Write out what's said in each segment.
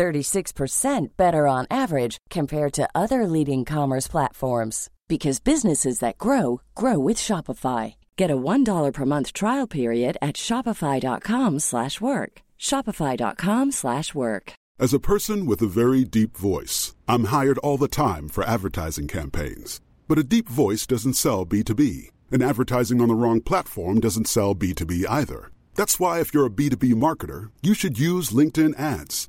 36% better on average compared to other leading commerce platforms because businesses that grow grow with Shopify. Get a $1 per month trial period at shopify.com/work. shopify.com/work. As a person with a very deep voice, I'm hired all the time for advertising campaigns. But a deep voice doesn't sell B2B, and advertising on the wrong platform doesn't sell B2B either. That's why if you're a B2B marketer, you should use LinkedIn ads.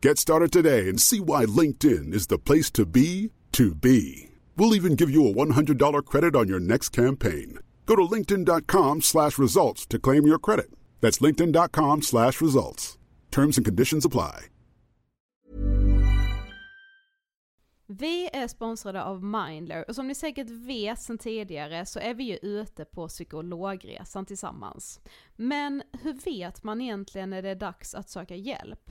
Get started today and see why LinkedIn is the place to be to be. We'll even give you a $100 credit on your next campaign. Go to linkedin.com slash results to claim your credit. That's linkedin.com slash results. Terms and conditions apply. Vi är sponsrade av Mindler och som ni säkert vet sedan tidigare så är vi ju ute på psykologresan tillsammans. Men hur vet man egentligen när det är dags att söka hjälp?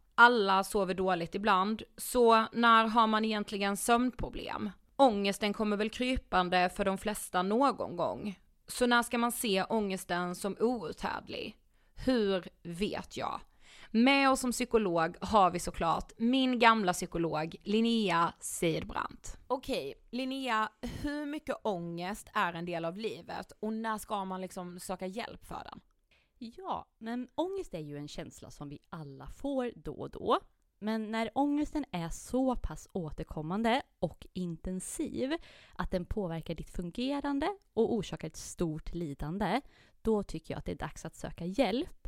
Alla sover dåligt ibland, så när har man egentligen sömnproblem? Ångesten kommer väl krypande för de flesta någon gång. Så när ska man se ångesten som outhärdlig? Hur vet jag? Med oss som psykolog har vi såklart min gamla psykolog Linnea Seidbrant. Okej, Linnea, hur mycket ångest är en del av livet och när ska man liksom söka hjälp för den? Ja, men ångest är ju en känsla som vi alla får då och då. Men när ångesten är så pass återkommande och intensiv att den påverkar ditt fungerande och orsakar ett stort lidande, då tycker jag att det är dags att söka hjälp.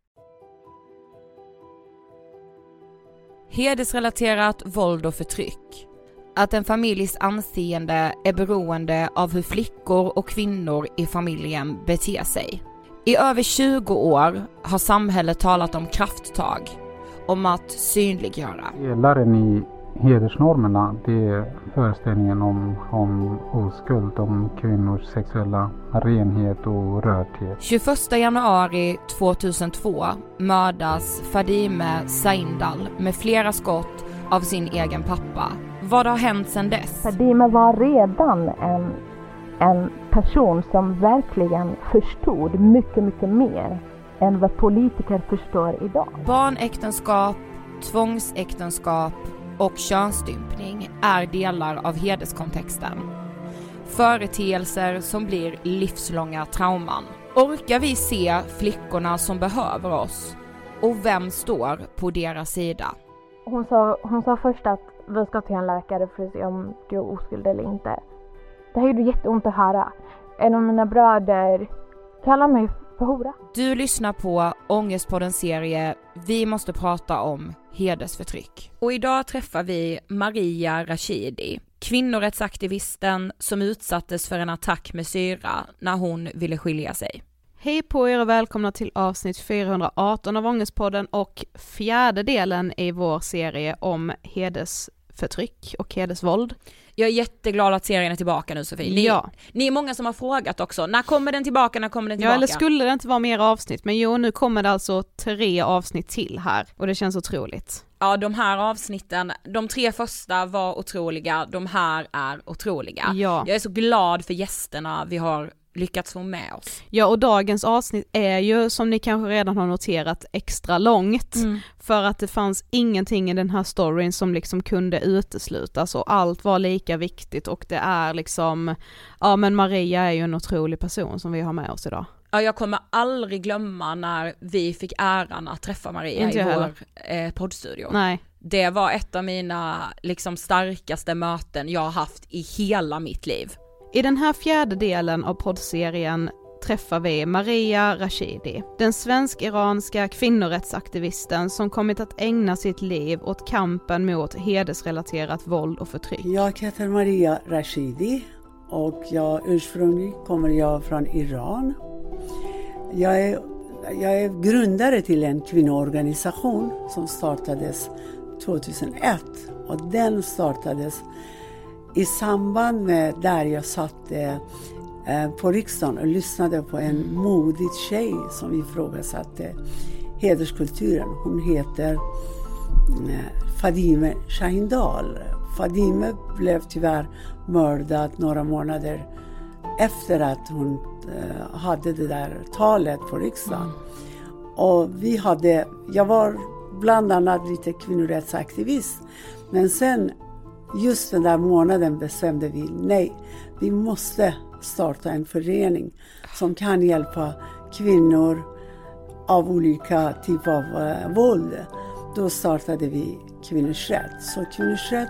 Hedersrelaterat våld och förtryck. Att en familjs anseende är beroende av hur flickor och kvinnor i familjen beter sig. I över 20 år har samhället talat om krafttag, om att synliggöra. Pelaren i hedersnormerna, det är föreställningen om, om oskuld, om kvinnors sexuella renhet och rördhet. 21 januari 2002 mördas Fadime Saindal med flera skott av sin egen pappa. Vad har hänt sedan dess? Fadime var redan en, en person som verkligen förstod mycket, mycket mer än vad politiker förstår idag. Barnäktenskap, tvångsäktenskap och könsstympning är delar av hederskontexten. Företeelser som blir livslånga trauman. Orkar vi se flickorna som behöver oss? Och vem står på deras sida? Hon sa, hon sa först att vi ska till en läkare för att se om du är oskuld eller inte. Det här gjorde jätteont att höra. En av mina bröder kallar mig för hora. Du lyssnar på Ångestpoddens serie Vi måste prata om hedersförtryck. Och idag träffar vi Maria Rashidi, kvinnorättsaktivisten som utsattes för en attack med syra när hon ville skilja sig. Hej på er och välkomna till avsnitt 418 av Ångestpodden och fjärde delen i vår serie om hedersförtryck och hedersvåld. Jag är jätteglad att serien är tillbaka nu Sofie. Ni, Ja. ni är många som har frågat också, när kommer den tillbaka, när kommer den Ja tillbaka? eller skulle det inte vara mer avsnitt, men jo nu kommer det alltså tre avsnitt till här och det känns otroligt. Ja de här avsnitten, de tre första var otroliga, de här är otroliga. Ja. Jag är så glad för gästerna vi har lyckats få med oss. Ja och dagens avsnitt är ju som ni kanske redan har noterat extra långt för att det fanns ingenting i den här storyn som liksom kunde uteslutas och allt var lika viktigt och det är liksom, ja men Maria är ju en otrolig person som vi har med oss idag. Ja jag kommer aldrig glömma när vi fick äran att träffa Maria Inte i vår eh, poddstudio. Nej, Det var ett av mina liksom starkaste möten jag har haft i hela mitt liv. I den här fjärde delen av poddserien träffar vi Maria Rashidi, den svensk-iranska kvinnorättsaktivisten som kommit att ägna sitt liv åt kampen mot hedersrelaterat våld och förtryck. Jag heter Maria Rashidi och jag ursprungligen kommer jag från Iran. Jag är, jag är grundare till en kvinnoorganisation som startades 2001 och den startades i samband med där jag satt eh, på riksdagen och lyssnade på en modig tjej som ifrågasatte hederskulturen. Hon heter eh, Fadime Shahindal. Fadime blev tyvärr mördad några månader efter att hon eh, hade det där talet på riksdagen. Och vi hade, jag var bland annat lite kvinnorättsaktivist. Men sen just den där månaden bestämde vi nej, vi måste starta en förening som kan hjälpa kvinnor av olika typer av eh, våld. Då startade vi Kvinnors rätt. Så Kvinnors rätt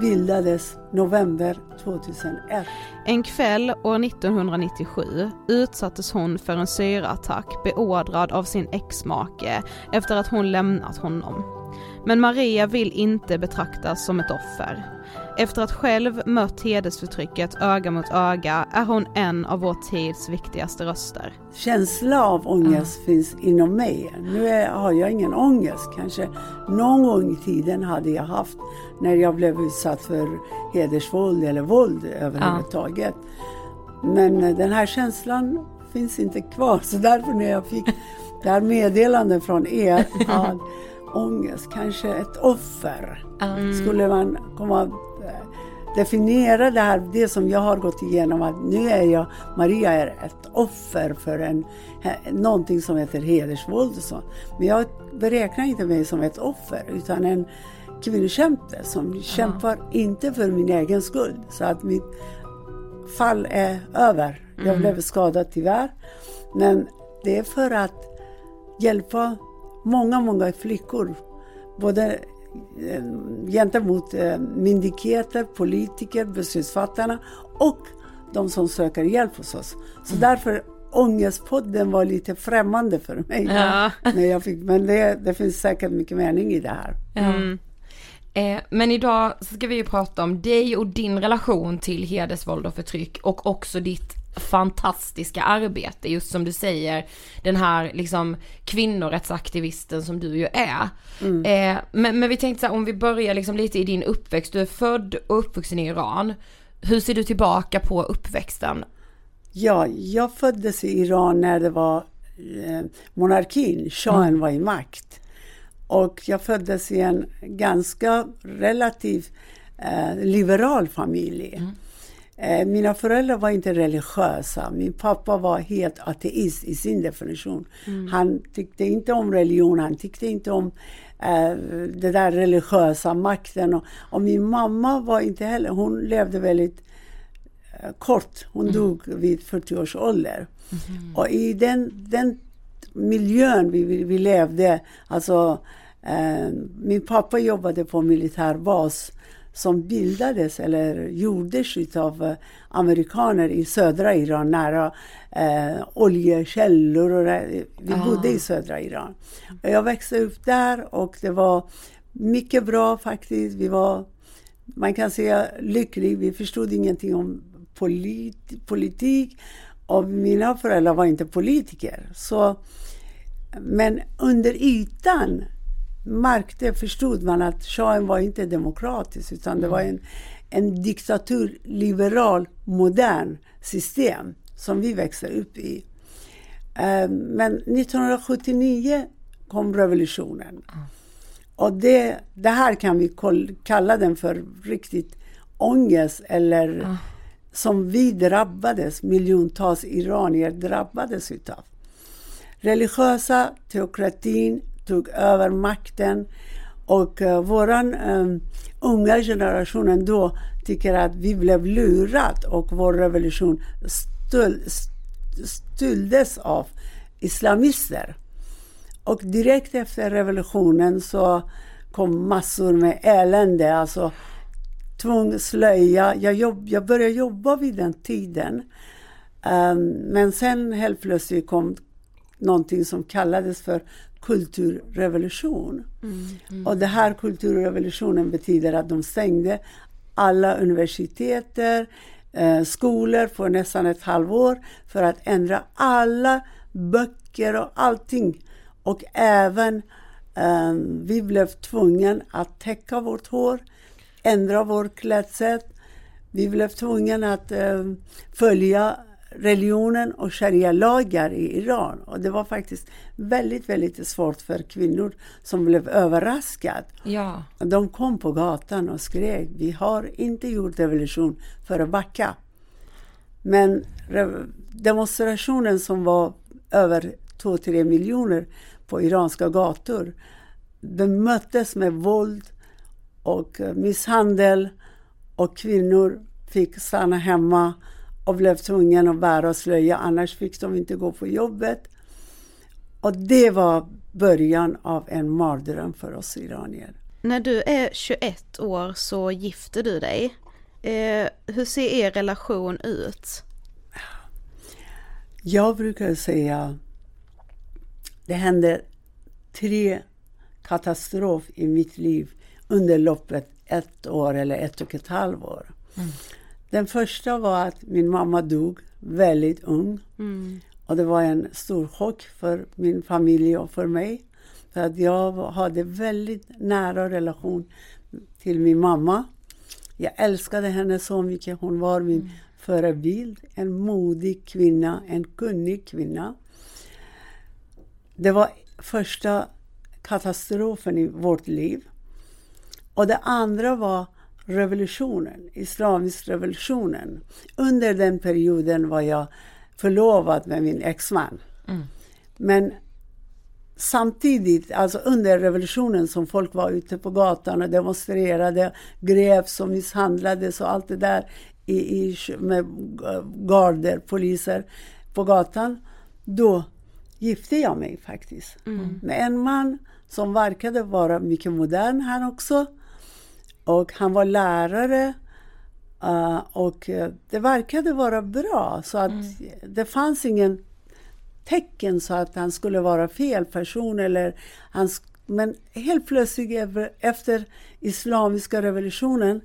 bildades november 2001. En kväll år 1997 utsattes hon för en syraattack beordrad av sin exmake efter att hon lämnat honom. Men Maria vill inte betraktas som ett offer. Efter att själv mött hedersförtrycket öga mot öga är hon en av vår tids viktigaste röster. Känsla av ångest finns inom mig. Nu är, har jag ingen ångest. Kanske någon gång i tiden hade jag haft när jag blev utsatt för hedersvåld eller våld överhuvudtaget. Men eh, den här känslan finns inte kvar. Så därför när jag fick det här meddelandet från er att ångest, kanske ett offer. Skulle man komma eh, definiera det här, det som jag har gått igenom, att nu är jag, Maria är ett offer för en, någonting som heter hedersvåld och så. Men jag beräknar inte mig som ett offer, utan en kvinnokämpe som kämpar inte för min egen skull. Så att mitt fall är över. Jag blev skadad tyvärr. Men det är för att hjälpa många, många flickor. Både eh, gentemot eh, myndigheter, politiker, beslutsfattarna och de som söker hjälp hos oss. Så därför Ångestpodden var lite främmande för mig. Ja. När jag fick, men det, det finns säkert mycket mening i det här. Mm. Eh, men idag ska vi ju prata om dig och din relation till hedersvåld och förtryck och också ditt fantastiska arbete, just som du säger, den här liksom kvinnorättsaktivisten som du ju är. Eh, men, men vi tänkte så här, om vi börjar liksom lite i din uppväxt, du är född och uppvuxen i Iran. Hur ser du tillbaka på uppväxten? Ja, jag föddes i Iran när det var eh, monarkin, shahen var i makt. Och jag föddes i en ganska relativt eh, liberal familj. Eh, mina föräldrar var inte religiösa. Min pappa var helt ateist i sin definition. Han tyckte inte om religion, han tyckte inte om eh, det där religiösa makten. Och, och min mamma var inte heller, hon levde väldigt eh, kort. Hon dog vid 40 års ålder. Och i den, den miljön vi, vi, vi levde, alltså eh, min pappa jobbade på militärbas som bildades eller gjordes av eh, amerikaner i södra Iran nära eh, oljekällor. Och. Vi Ah. bodde i södra Iran. Jag växte upp där och det var mycket bra faktiskt. Vi var, man kan säga lycklig. Vi förstod ingenting om polit, politik och mina föräldrar var inte politiker. Så, men under ytan märkte, förstod man att shahen var inte demokratisk utan det var en, en diktatur, liberal, modern system som vi växte upp i. Eh, Men 1979 kom revolutionen. Och det, det här kan vi kalla den för riktigt ångest eller som vi drabbades, miljontals iranier drabbades utav. Religiösa teokratin tog över makten och uh, våran um, unga generation då tycker att vi blev lurat och vår revolution stöld, stöldes av islamister. Och direkt efter revolutionen så kom massor med elände, alltså tvångslöja. Jag, jobb, jag började jobba vid den tiden. Um, men sen helt plötsligt kom någonting som kallades för kulturrevolution. Och det här kulturrevolutionen betyder att de stängde alla universiteter, eh, skolor för nästan ett halvår för att ändra alla böcker och allting. Och även eh, vi blev tvungna att täcka vårt hår, ändra vår klädsätt. Vi blev tvungna att eh, följa religionen och sharia-lagar i Iran. Och det var faktiskt väldigt, väldigt svårt för kvinnor som blev överraskade. Ja. De kom på gatan och skrek, vi har inte gjort revolution för att backa. Men demonstrationen som var över 2-3 miljoner på iranska gator bemöttes med våld och misshandel och kvinnor fick stanna hemma och blev tvungna att bära slöja, annars fick de inte gå på jobbet. Och det var början av en mardröm för oss iranier. När du är 21 år så gifter du dig. Eh, hur ser er relation ut? Jag brukar säga det hände tre katastrofer i mitt liv under loppet ett år eller ett och ett halvt år. Den första var att min mamma dog väldigt ung. Och det var en stor chock för min familj och för mig. För att jag hade väldigt nära relation till min mamma. Jag älskade henne så mycket. Hon var min förebild. En modig kvinna, en kunnig kvinna. Det var första katastrofen i vårt liv. Och det andra var revolutionen, islamisk revolutionen. Under den perioden var jag förlovad med min exman. Men samtidigt, alltså under revolutionen som folk var ute på gatan och demonstrerade, greps och misshandlades och allt det där i, i, med garder, poliser på gatan. Då gifte jag mig faktiskt med en man som verkade vara mycket modern han också. Och han var lärare. Uh, och uh, det verkade vara bra. Så att det fanns ingen tecken så att han skulle vara fel person. Eller han, men helt plötsligt efter islamiska revolutionen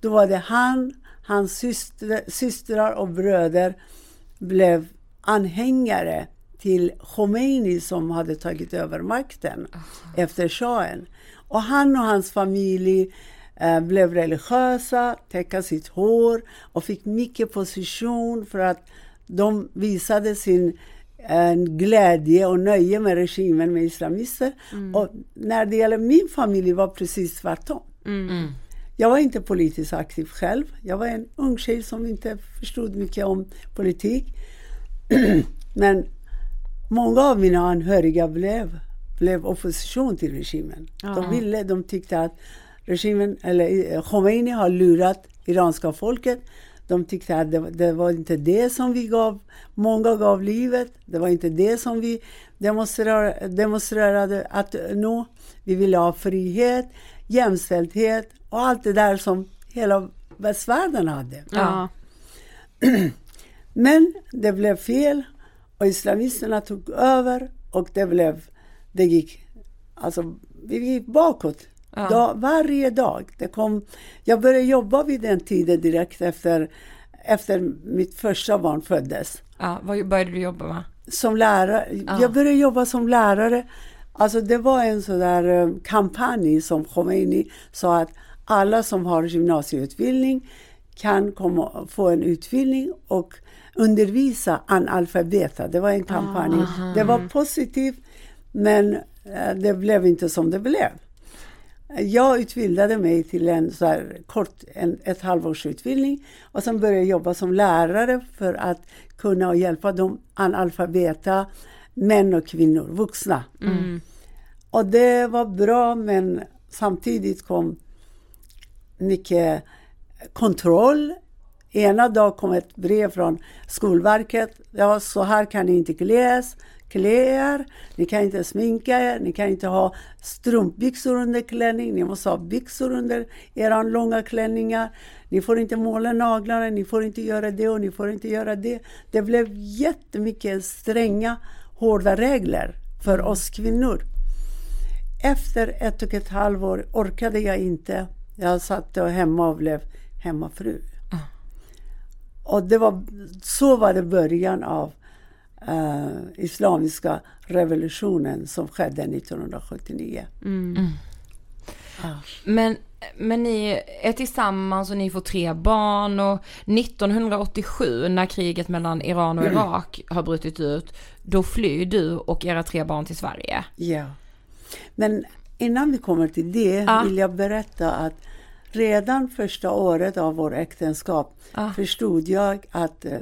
då var det han, hans syster, systrar och bröder blev anhängare till Khomeini som hade tagit över makten efter shahen. Och han och hans familj eh, blev religiösa, täcka sitt hår och fick mycket position för att de visade sin eh, glädje och nöje med regimen med islamister. Och när det gäller min familj var precis tvärtom. Jag var inte politiskt aktiv själv. Jag var en ung tjej som inte förstod mycket om politik. Men många av mina anhöriga blev, blev opposition till regimen. De ville, de tyckte att regimen, eller eh, Khomeini har lurat iranska folket. De tyckte att det, det, var inte det som vi gav, många gav livet. Det var inte det som vi demonstrerade, demonstrerade att nå. Vi ville ha frihet, jämställdhet och allt det där som hela västvärlden hade. Ja. Men det blev fel och islamisterna tog över och det blev, det gick, alltså vi gick bakåt. Ja. Dag, varje dag. Det kom, jag började jobba vid den tiden direkt efter, efter mitt första barn föddes. Ja, vad började du jobba med? Som lärare. Ja. Jag började jobba som lärare. Alltså det var en sån där eh, kampanj som Khomeini sa att alla som har gymnasieutbildning kan komma, få en utbildning och undervisa analfabeter. Det var en kampanj. Det var positivt men eh, det blev inte som det blev. Jag utbildade mig till en så här kort, en, ett halvårs utbildning och sen började jag jobba som lärare för att kunna hjälpa de analfabeta män och kvinnor, vuxna. Och det var bra men samtidigt kom mycket kontroll. Ena dagen kom ett brev från Skolverket. Ja, så här kan ni inte kläs, klä er, ni kan inte sminka er, ni kan inte ha strumpbyxor under klänning, ni måste ha byxor under era långa klänningar. Ni får inte måla naglarna, ni får inte göra det och ni får inte göra det. Det blev jättemycket stränga, hårda regler för oss kvinnor. Efter ett och ett halvår orkade jag inte. Jag satt hemma och blev hemmafru. Och det var, så var det början av eh, islamiska revolutionen som skedde 1979. Men, men ni är tillsammans och ni får tre barn och 1987 när kriget mellan Iran och Irak har brutit ut, då flyr du och era tre barn till Sverige. Ja. Men innan vi kommer till det Ja. vill jag berätta att redan första året av vår äktenskap Ja. förstod jag att eh,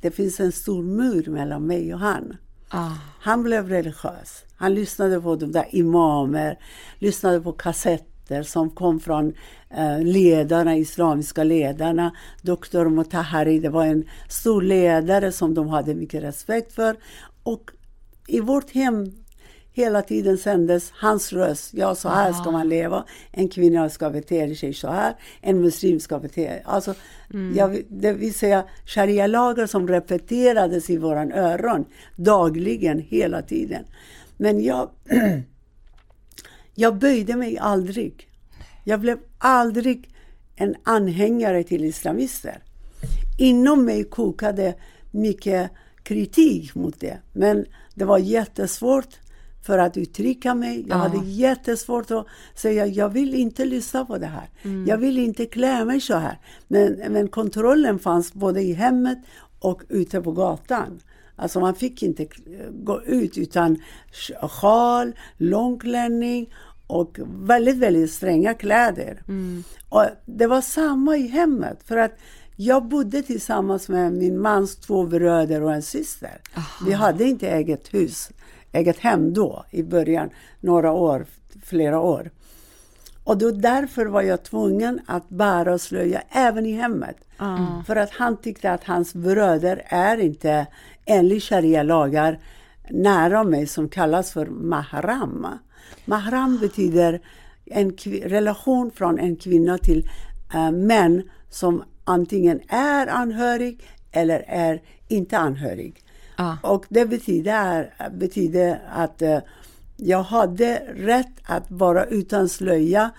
det finns en stor mur mellan mig och han. Ah. Han blev religiös. Han lyssnade på de där imamer, lyssnade på kassetter som kom från eh, ledarna, islamiska ledarna. Dr. Motahari, det var en stor ledare som de hade mycket respekt för. Och i vårt hem hela tiden sändes hans röst. Ja, så här ska man leva. En kvinna ska bete sig så här. En muslim ska bete sig... Alltså, jag, vill- det vill säga sharia-lagar som repeterades i våran öron dagligen, hela tiden. Men jag, jag böjde mig aldrig. Jag blev aldrig en anhängare till islamister. Inom mig kokade mycket kritik mot det. Men det var jättesvårt för att uttrycka mig. Jag Ja. hade jättesvårt att säga jag vill inte lyssna på det här. Jag vill inte klä mig så här. Men, men kontrollen fanns både i hemmet och ute på gatan. Alltså man fick inte gå ut utan sjal, långklänning och väldigt, väldigt stränga kläder. Och det var samma i hemmet. För att jag bodde tillsammans med min mans två bröder och en syster. Vi hade inte eget hus, eget hem då i början, några år, flera år. Och då därför var jag tvungen att bära och slöja även i hemmet. För att han tyckte att hans bröder är inte enligt sharia-lagar nära mig som kallas för mahram. Mahram betyder en relation från en kvinna till äh, män som antingen är anhörig eller är inte anhörig. Och det betyder, betyder att eh, jag hade rätt att vara utan slöja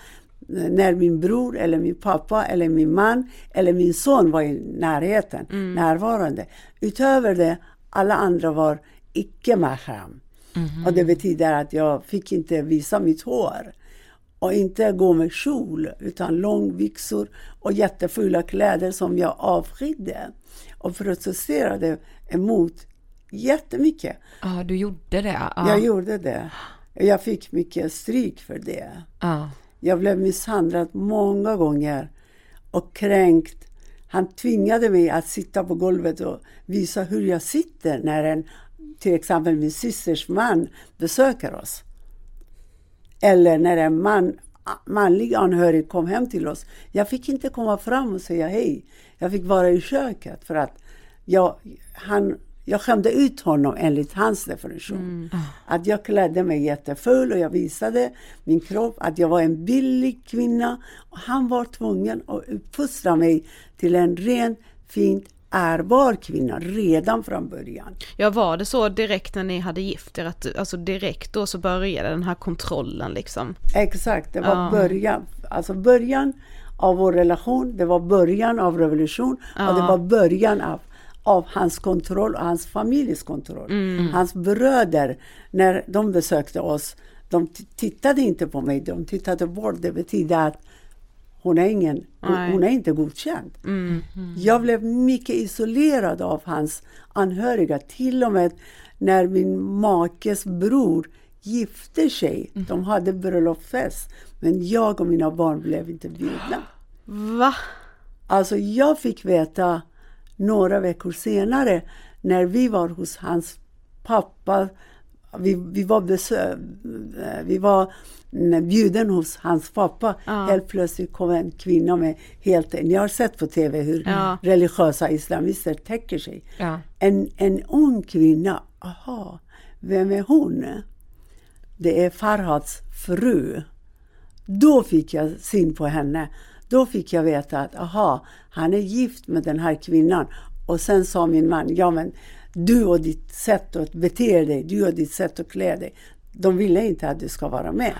eh, när min bror eller min pappa eller min man eller min son var i närheten, närvarande. Utöver det, alla andra var icke mahram. Och det betyder att jag fick inte visa mitt hår och inte gå med kjol utan långbyxor och jättefula kläder som jag avskydde och protesterade emot jättemycket. Ja, du gjorde det. Ja. Jag gjorde det. Jag fick mycket stryk för det. Ja. Jag blev misshandlad många gånger och kränkt. Han tvingade mig att sitta på golvet och visa hur jag sitter när en, till exempel min systers man besöker oss. Eller när en man, manlig anhörig kom hem till oss. Jag fick inte komma fram och säga hej. Jag fick vara i köket för att jag, han, jag skämde ut honom enligt hans definition. Att jag klädde mig jättefull och jag visade min kropp att jag var en billig kvinna. Och han var tvungen att uppfostra mig till en ren, fint, ärbar kvinna redan från början. Ja var det så direkt när ni hade gift er, att alltså direkt då så började den här kontrollen liksom? Exakt, det var Ja. början. Alltså början av vår relation, det var början av revolution och det Ja. var början av, av hans kontroll och hans familjs kontroll. Mm. Hans bröder, när de besökte oss, de tittade inte på mig, de tittade bort. Det betyder att hon är, ingen, hon, är inte godkänd. Mm. Jag blev mycket isolerad av hans anhöriga. Till och med när min makes bror gifte sig. De hade bröllopsfest. Men jag och mina barn blev inte bjudna. Va? Alltså jag fick veta några veckor senare när vi var hos hans pappa. Vi, vi var, besö- eh, vi var mm, bjuden hos hans pappa. Ja. Helt plötsligt kom en kvinna med helt... Ni har sett på TV hur Ja. religiösa islamister täcker sig. Ja. En, en ung kvinna. Aha, vem är hon? Det är Farhads fru. Då fick jag syn på henne. Då fick jag veta att aha, han är gift med den här kvinnan. Och sen sa min man, ja men du och ditt sätt att bete dig, du och ditt sätt att klä dig. De ville inte att du ska vara med.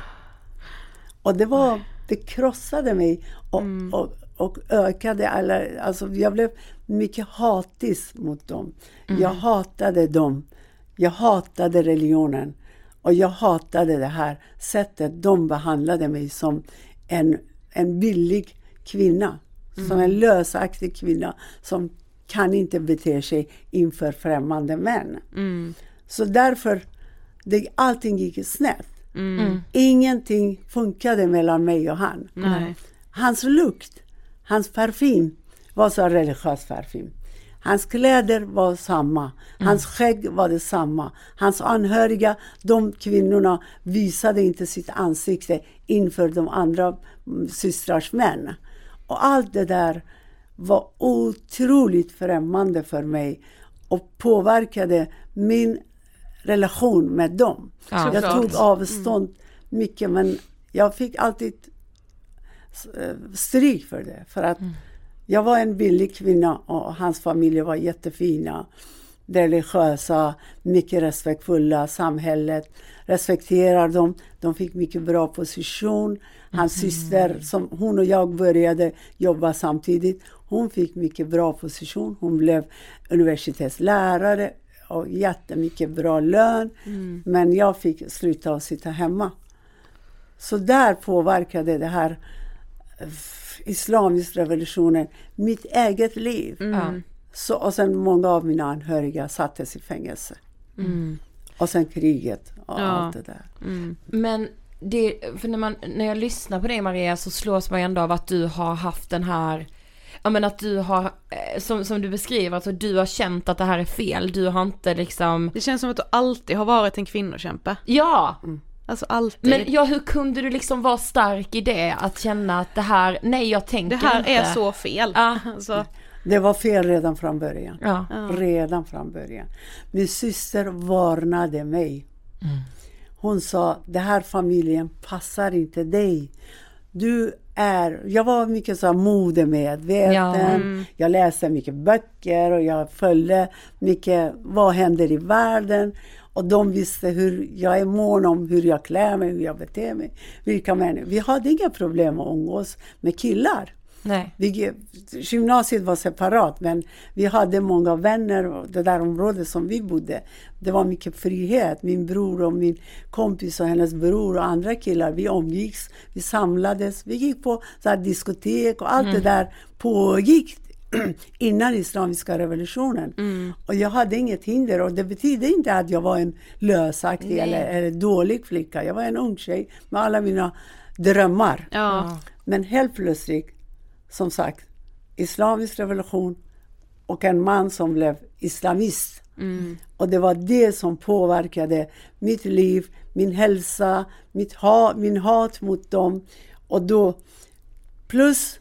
Och det var, det krossade mig och, och, och ökade alla, alltså jag blev mycket hatisk mot dem. Jag hatade dem. Jag hatade religionen. Och jag hatade det här sättet de behandlade mig som en, en billig kvinna. Som en lösaktig kvinna som kan inte bete sig inför främmande män. Så därför, det, allting gick snett. Ingenting funkade mellan mig och han. Nej. Hans lukt, hans parfym var så religiös parfym. Hans kläder var samma. Hans skägg var detsamma. Hans anhöriga, de kvinnorna visade inte sitt ansikte inför de andra mm, systrars män. Och allt det där var otroligt främmande för mig och påverkade min relation med dem. Ja. jag tog avstånd mycket men jag fick alltid eh, stryk för det. För att jag var en billig kvinna och hans familj var jättefina. Religiösa, mycket respektfulla, samhället respekterar dem. De fick mycket bra position. Hans syster, som hon och jag började jobba samtidigt, hon fick mycket bra position. Hon blev universitetslärare och jättemycket bra lön. Men jag fick sluta och sitta hemma. Så där påverkade det här eh, islamiska revolutionen mitt eget liv. Ja. Så, och sen många av mina anhöriga sattes i fängelse. Och sen kriget och Ja. allt det där. Men det, för när, man, när jag lyssnar på dig Maria så slås man ändå av att du har haft den här, ja men att du har, eh, som, som du beskriver, alltså du har känt att det här är fel, du har inte liksom, Det känns som att du alltid har varit en kvinnokämpe. ja! Alltså alltid. Men ja, hur kunde du liksom vara stark i det? Att känna att det här, nej jag tänker det här inte. är så fel. Ja. Alltså, Det var fel redan från början. Ja. Redan från början. Min syster varnade mig. Hon sa, den här familjen passar inte dig. Du är, jag var mycket så modemedveten. Ja. Jag läste mycket böcker och jag följde mycket, vad händer i världen? Och de visste hur jag är mån om hur jag klär mig, hur jag beter mig. Vilka människor. Vi hade inga problem att umgås med killar. Nej. Vi, gymnasiet var separat men vi hade många vänner och det där området som vi bodde. Det var mycket frihet. Min bror och min kompis och hennes bror och andra killar, vi omgicks, vi samlades, vi gick på så diskotek och allt det där pågick innan islamiska revolutionen. Och jag hade inget hinder och det betyder inte att jag var en lösaktig eller, eller dålig flicka. Jag var en ung tjej med alla mina drömmar. ja. Men helt plötsligt, som sagt, islamisk revolution och en man som blev islamist. Och det var det som påverkade mitt liv, min hälsa, mitt ha, min hat mot dem. Och då, plus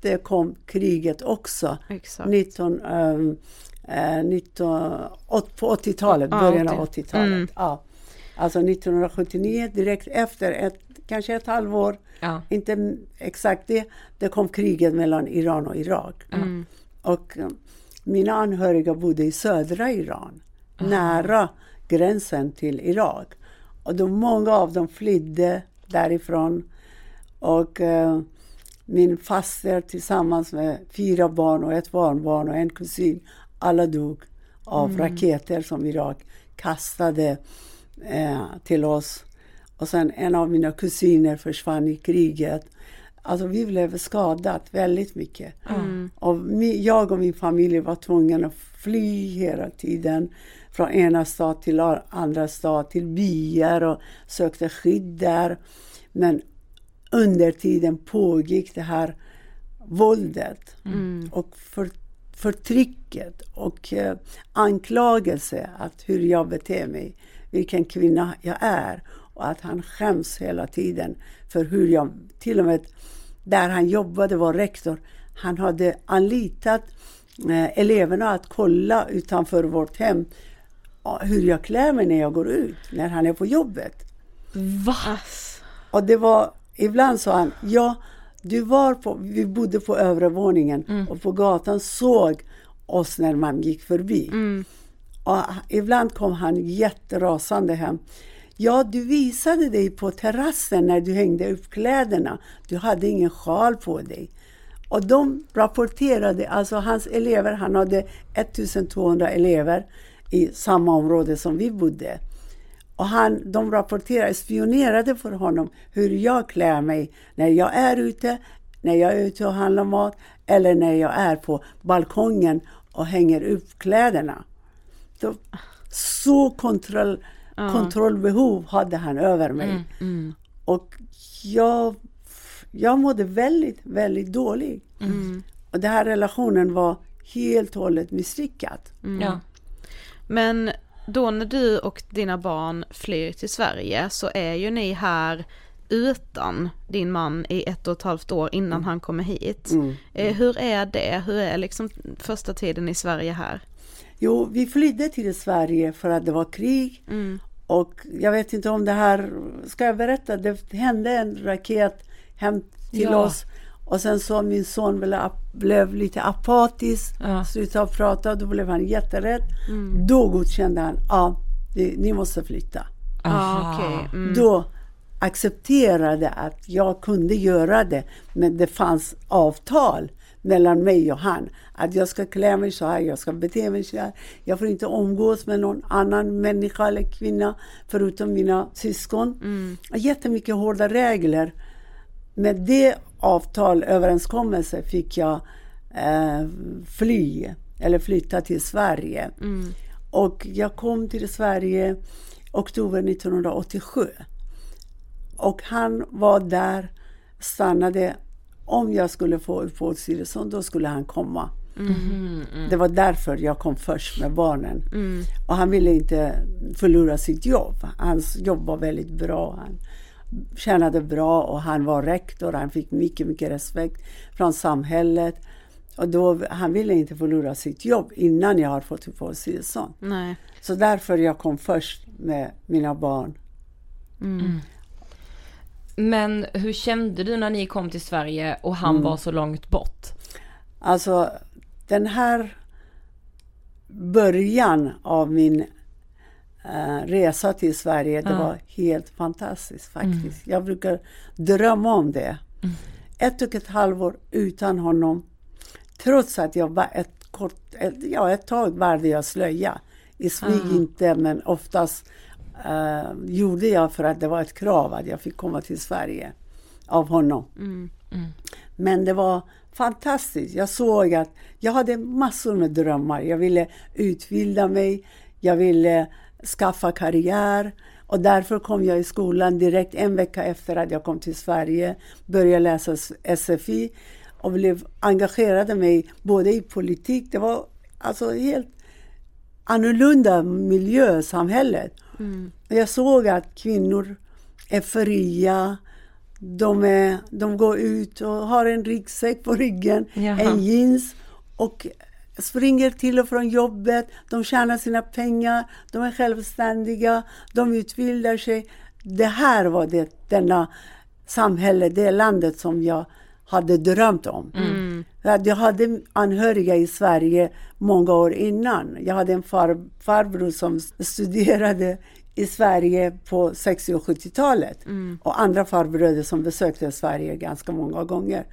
det kom kriget också. Exakt. 19, ehm, eh, 19, åt- på 80-talet, Ja, början 80. av 80-talet. Mm. Ja. Alltså 1979, direkt efter, ett, kanske ett halvår, Ja. inte exakt det, det kom kriget mellan Iran och Irak. Mm. Och eh, mina anhöriga bodde i södra Iran, nära gränsen till Irak. Och då många av dem flydde därifrån. Och eh, min faster tillsammans med fyra barn och ett barnbarn och en kusin, alla dog av raketer som Irak kastade eh, till oss. Och sen en av mina kusiner försvann i kriget. Alltså vi blev skadade väldigt mycket. Och mi, jag och min familj var tvungna att fly hela tiden. Från ena stad till andra stad, till byar och sökte skydd där. Men under tiden pågick det här våldet och för, förtrycket och eh, anklagelse att hur jag beter mig, vilken kvinna jag är och att han skäms hela tiden för hur jag, till och med där han jobbade var rektor, han hade anlitat eh, eleverna att kolla utanför vårt hem hur jag klär mig när jag går ut, när han är på jobbet. Va? Och det var, ibland sa han, ja, du var på, vi bodde på övre våningen och på gatan såg oss när man gick förbi. Och ibland kom han jätterasande hem. Ja, du visade dig på terrassen när du hängde upp kläderna. Du hade ingen sjal på dig. Och de rapporterade, alltså hans elever, han hade 1200 elever i samma område som vi bodde. Och han, de rapporterade, spionerade för honom hur jag klär mig när jag är ute, när jag är ute och handlar mat eller när jag är på balkongen och hänger upp kläderna. Så, så kontroll, kontrollbehov hade han över mig. Och jag, jag mådde väldigt, väldigt dålig. Och den här relationen var helt och hållet misslyckad. Ja. Men då när du och dina barn flyr till Sverige så är ju ni här utan din man i ett och ett halvt år innan han kommer hit. Eh, hur är det? Hur är liksom första tiden i Sverige här? Jo, vi flydde till Sverige för att det var krig. Och jag vet inte om det här, ska jag berätta? Det hände en raket hem till Ja. oss. Och sen så min son blev, blev lite apatisk, Ja. slutade prata, då blev han jätterädd. Då godkände han, ja, det- ni måste flytta. Ja, okej. Mm. Då accepterade att jag kunde göra det, men det fanns avtal mellan mig och han. Att jag ska klä mig så här, jag ska bete mig så här. Jag får inte umgås med någon annan människa eller kvinna förutom mina syskon. Och Jättemycket hårda regler. Med det avtal, överenskommelse, fick jag eh, fly eller flytta till Sverige. Och jag kom till Sverige oktober 1987. Och han var där, stannade. Om jag skulle få uppehållstillstånd, då skulle han komma. Det var därför jag kom först med barnen. Och han ville inte förlora sitt jobb. Hans jobb var väldigt bra. Han tjänade bra och han var rektor. Han fick mycket, mycket respekt från samhället. Och då, han ville inte förlora sitt jobb innan jag har fått uppehållstillstånd. Så därför jag kom först med mina barn. Men hur kände du när ni kom till Sverige och han var så långt bort? Alltså den här början av min eh, resa till Sverige, det Ja. var helt fantastiskt faktiskt. Jag brukar drömma om det. Ett och ett halvår utan honom, trots att jag var ett kort, ett, ja ett tag varde jag slöja. I smyg inte, men oftast eh, gjorde jag för att det var ett krav att jag fick komma till Sverige av honom. Men det var fantastiskt. Jag såg att jag hade massor med drömmar. Jag ville utbilda mig, jag ville skaffa karriär och därför kom jag i skolan direkt en vecka efter att jag kom till Sverige, började läsa SFI och blev engagerade mig både i politik, det var alltså helt annorlunda miljö, Och Jag såg att kvinnor är fria, De, är, de går ut och har en ryggsäck på ryggen, Jaha. en jeans och springer till och från jobbet. De tjänar sina pengar, de är självständiga, de utbildar sig. Det här var det, denna samhälle, det landet som jag hade drömt om. Att Jag hade anhöriga i Sverige många år innan. Jag hade en far, farbror som studerade i Sverige på 60 och 70-talet. Och andra farbröder som besökte Sverige ganska många gånger.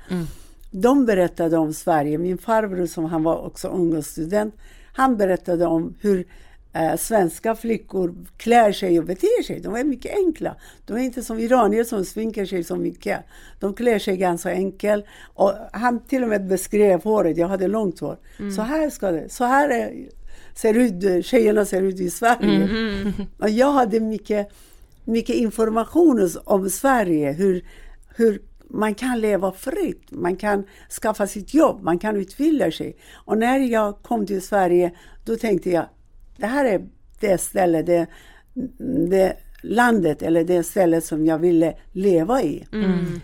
De berättade om Sverige. Min farbror som han var också ung och student, han berättade om hur eh, svenska flickor klär sig och beter sig. De är mycket enkla. De är inte som iranier som sminkar sig så mycket. De klär sig ganska enkelt. Och han till och med beskrev håret. Jag hade långt hår. Så här ska det. Så här är, ser ut, tjejerna ser ut i Sverige. Och jag hade mycket, mycket information om Sverige. Hur, hur man kan leva fritt, man kan skaffa sitt jobb, man kan utbilda sig. Och när jag kom till Sverige, då tänkte jag, det här är det stället, det, det landet eller det stället som jag ville leva i.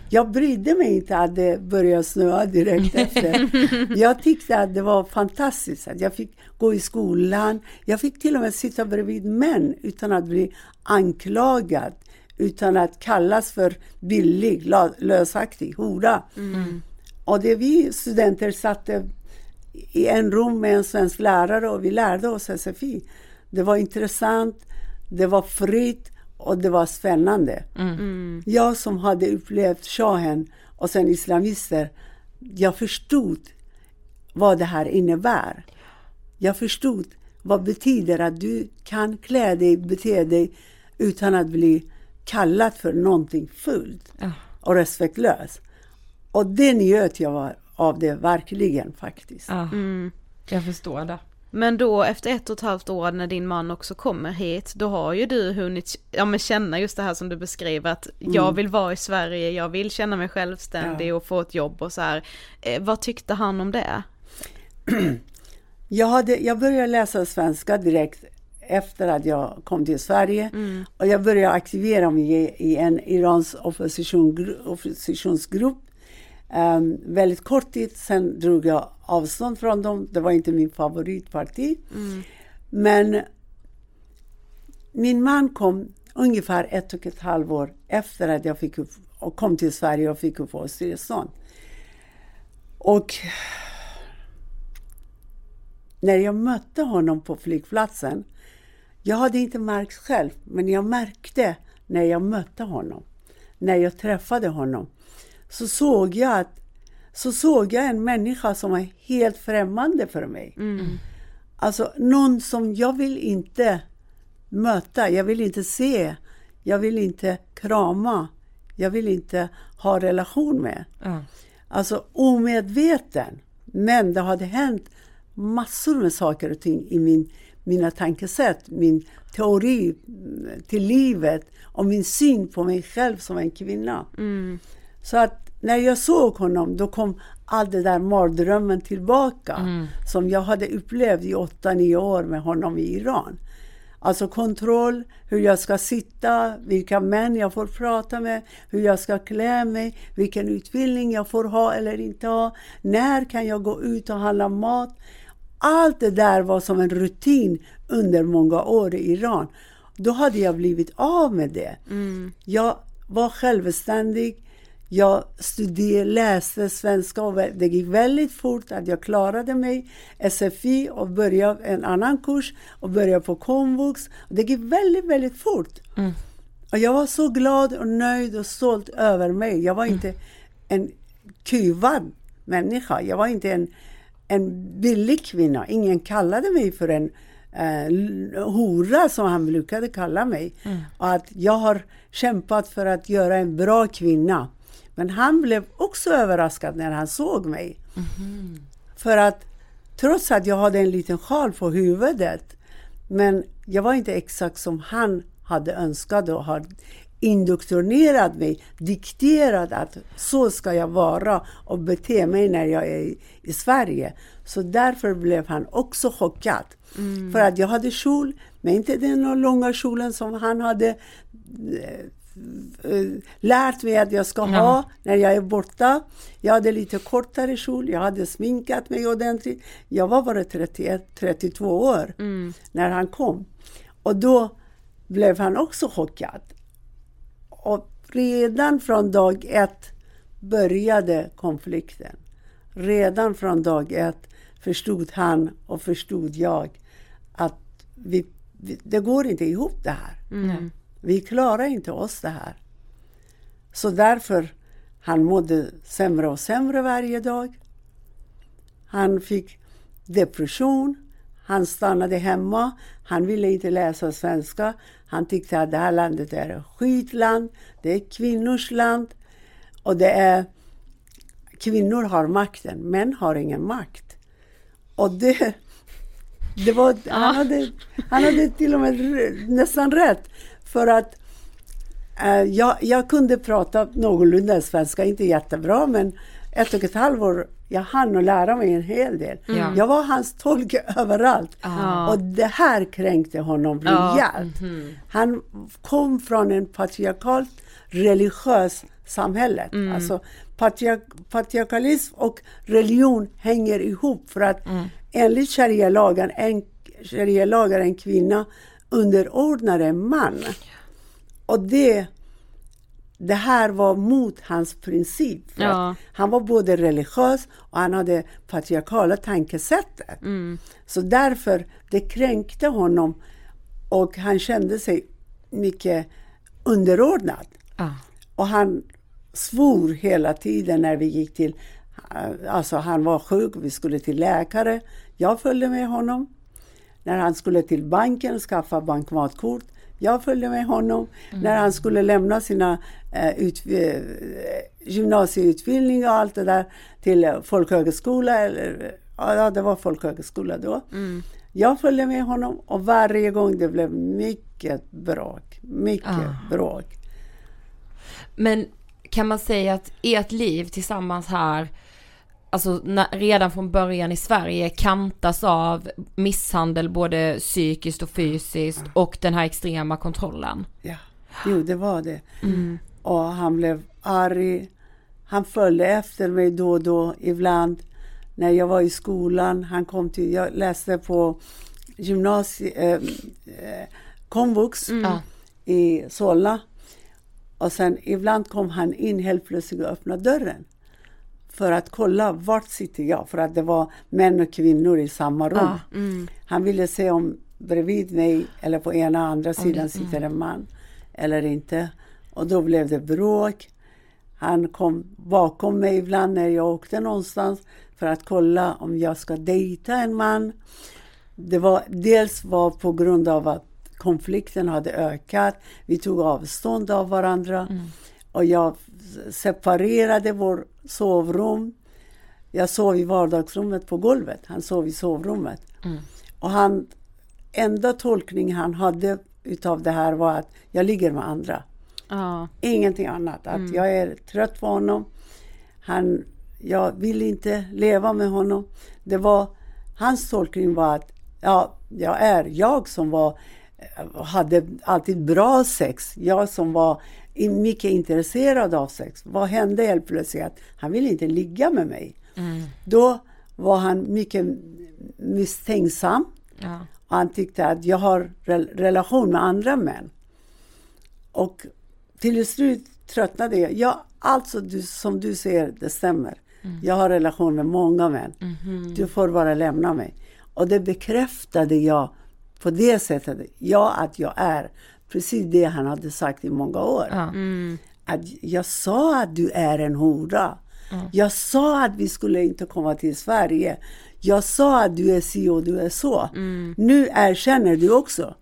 Jag brydde mig inte att det började snöa direkt efter. jag tyckte att det var fantastiskt att jag fick gå i skolan. Jag fick till och med sitta bredvid män utan att bli anklagad utan att kallas för billig, lösaktig, hora. Och det vi studenter satte i en rum med en svensk lärare och vi lärde oss SFI. Det var intressant, det var fritt och det var spännande. Jag som hade upplevt shahen och sen islamister, jag förstod vad det här innebär. Jag förstod vad det betyder att du kan klä dig, bete dig utan att bli kallad för någonting fult och respektlöst. Och det njöt jag var- av det verkligen faktiskt. Ja, jag förstår det. Men då efter ett och ett halvt år när din man också kommer hit, då har ju du hunnit ja, men känna just det här som du beskriver att jag vill vara i Sverige, jag vill känna mig självständig och få ett jobb och så här. Eh, vad tyckte han om det? Jag, hade, jag började läsa svenska direkt efter att jag kom till Sverige. Och jag började aktivera mig i, i en Irans opposition, oppositionsgrupp. Um, väldigt kort tid, sen drog jag avstånd från dem. Det var inte min favoritparti. Men min man kom ungefär ett och ett halvår efter att jag fick upp, och kom till Sverige och fick uppehållstillstånd. Och när jag mötte honom på flygplatsen, jag hade inte märkt själv, men jag märkte när jag mötte honom, när jag träffade honom, så såg jag att så såg jag en människa som var helt främmande för mig. Alltså någon som jag vill inte möta, jag vill inte se, jag vill inte krama, jag vill inte ha relation med. Ja. Alltså omedveten. Men det hade hänt massor med saker och ting i min, mina tankesätt, min teori mm, till livet och min syn på mig själv som en kvinna. Så att när jag såg honom då kom all det där mardrömmen tillbaka som jag hade upplevt i åtta, nio år med honom i Iran. Alltså kontroll, hur jag ska sitta, vilka män jag får prata med, hur jag ska klä mig, vilken utbildning jag får ha eller inte ha, när kan jag gå ut och handla mat. Allt det där var som en rutin under många år i Iran. Då hade jag blivit av med det. Jag var självständig, jag studerade, läste svenska och det gick väldigt fort att jag klarade mig. SFI och började en annan kurs och började på komvux. Det gick väldigt, väldigt fort. Och jag var så glad och nöjd och stolt över mig. Jag var inte en kuvad människa. Jag var inte en, en billig kvinna. Ingen kallade mig för en eh, hora som han brukade kalla mig. Och att jag har kämpat för att göra en bra kvinna. Men han blev också överraskad när han såg mig. För att trots att jag hade en liten sjal på huvudet, men jag var inte exakt som han hade önskat och har indoktrinerat mig, dikterat att så ska jag vara och bete mig när jag är i, Sverige. Så därför blev han också chockad. För att jag hade kjol, men inte den långa kjolen som han hade eh, lärt mig att jag ska ha när jag är borta. Jag hade lite kortare kjol, jag hade sminkat mig ordentligt. Jag var bara 31, 32 år när han kom. Och då blev han också chockad. Och redan från dag ett började konflikten. Redan från dag ett förstod han och förstod jag att vi, vi, det går inte ihop det här. Vi klarar inte oss det här. Så därför han mådde sämre och sämre varje dag. Han fick depression. Han stannade hemma. Han ville inte läsa svenska. Han tyckte att det här landet är ett skitland. Det är kvinnors land. Och det är kvinnor har makten, män har ingen makt. Och det, det var, han, hade, han hade till och med nästan rätt. För att eh, jag, jag kunde prata någorlunda svenska, inte jättebra, men ett och ett halvår, jag hann att lära mig en hel del. Ja. Jag var hans tolk överallt. Ja. Och det här kränkte honom rejält. Han kom från en patriarkalt religiös samhälle. Alltså patriark patriarkalism och religion hänger ihop för att enligt sharia-lagen en, sharia en kvinna underordnar en man. Och det, det här var mot hans princip. För Ja. Han var både religiös och han hade patriarkala tankesättet. Så därför, det kränkte honom och han kände sig mycket underordnad. Ja. Och han svor hela tiden när vi gick till, alltså han var sjuk, vi skulle till läkare. Jag följde med honom. När han skulle till banken skaffa bankmatkort, jag följde med honom. När han skulle lämna sina eh, eh, gymnasieutbildning och allt det där till folkhögskola, eller, ja det var folkhögskola då. Jag följde med honom och varje gång det blev mycket bråk. Mycket Ah. bråk. Men kan man säga att ert liv tillsammans här, alltså när, redan från början i Sverige kantas av misshandel både psykiskt och fysiskt och den här extrema kontrollen? Ja, jo det var det. Och han blev arg. Han följde efter mig då och då ibland. När jag var i skolan, han kom till, jag läste på gymnasie, eh, eh, komvux Ja. i Solna. Och sen ibland kom han in helt plötsligt och öppnade dörren. För att kolla vart sitter jag? För att det var män och kvinnor i samma rum. Ja. Han ville se om bredvid mig eller på ena och andra sidan sitter en man eller inte. Och då blev det bråk. Han kom bakom mig ibland när jag åkte någonstans för att kolla om jag ska dejta en man. Det var dels var på grund av att konflikten hade ökat. Vi tog avstånd av varandra. Och jag separerade vår sovrum. Jag sov i vardagsrummet på golvet. Han sov i sovrummet. Och han, enda tolkning han hade utav det här var att jag ligger med andra. Ja. Ingenting annat. Att jag är trött på honom. Han, jag vill inte leva med honom. Det var, hans tolkning var att ja, jag är jag som var, hade alltid bra sex. Jag som var mycket intresserad av sex. Vad hände helt plötsligt? Att han ville inte ligga med mig. Då var han mycket misstänksam. Ja. Han tyckte att jag har rel- relation med andra män. Och till slut tröttnade jag. Ja, alltså du, som du säger, det stämmer. Jag har relation med många män. Du får bara lämna mig. Och det bekräftade jag på det sättet. Ja, att jag är precis det han hade sagt i många år. Ja. Att jag sa att du är en hora. Jag sa att vi skulle inte komma till Sverige. Jag sa att du är si och du är så. Nu erkänner du också.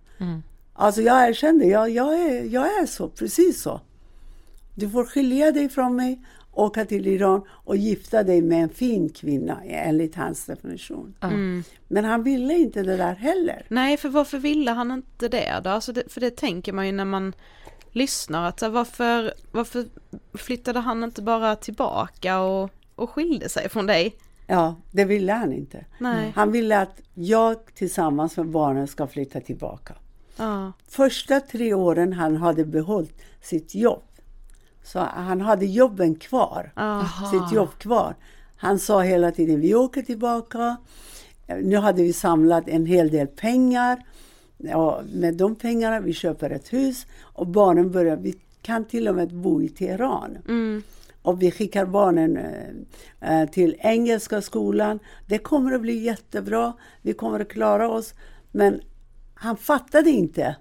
Alltså jag erkände, jag, jag, är, jag är så, precis så. Du får skilja dig från mig, åka till Iran och gifta dig med en fin kvinna enligt hans definition. Men han ville inte det där heller. Nej, för varför ville han inte det då? Alltså det, för det tänker man ju när man lyssnar att så här, varför, varför flyttade han inte bara tillbaka och, och skilde sig från dig? Ja, det ville han inte. Nej. Han ville att jag tillsammans med barnen ska flytta tillbaka. Ja. Första tre åren han hade behållit sitt jobb. Så han hade jobben kvar, Ja. sitt jobb kvar. Han sa hela tiden, vi åker tillbaka. Nu hade vi samlat en hel del pengar. Ja, med de pengarna vi köper ett hus och barnen börjar, vi kan till och med bo i Teheran. Mm. Och vi skickar barnen eh, eh, till engelska skolan. Det kommer att bli jättebra. Vi kommer att klara oss. Men han fattade inte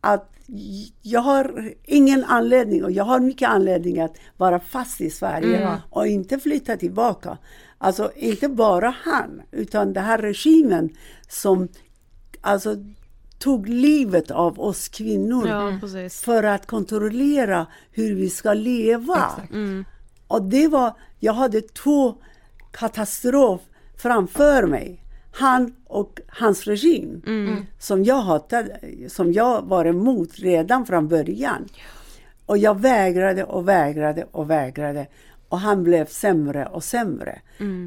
att jag har ingen anledning och jag har mycket anledning att vara fast i Sverige och inte flytta tillbaka. Alltså inte bara han, utan den här regimen som alltså tog livet av oss kvinnor Ja, för att kontrollera hur vi ska leva. Mm. Och det var, jag hade två katastrof framför mig. Han och hans regim Mm. som jag hatade, som jag var emot redan från början. Och jag vägrade och vägrade och vägrade. Och han blev sämre och sämre.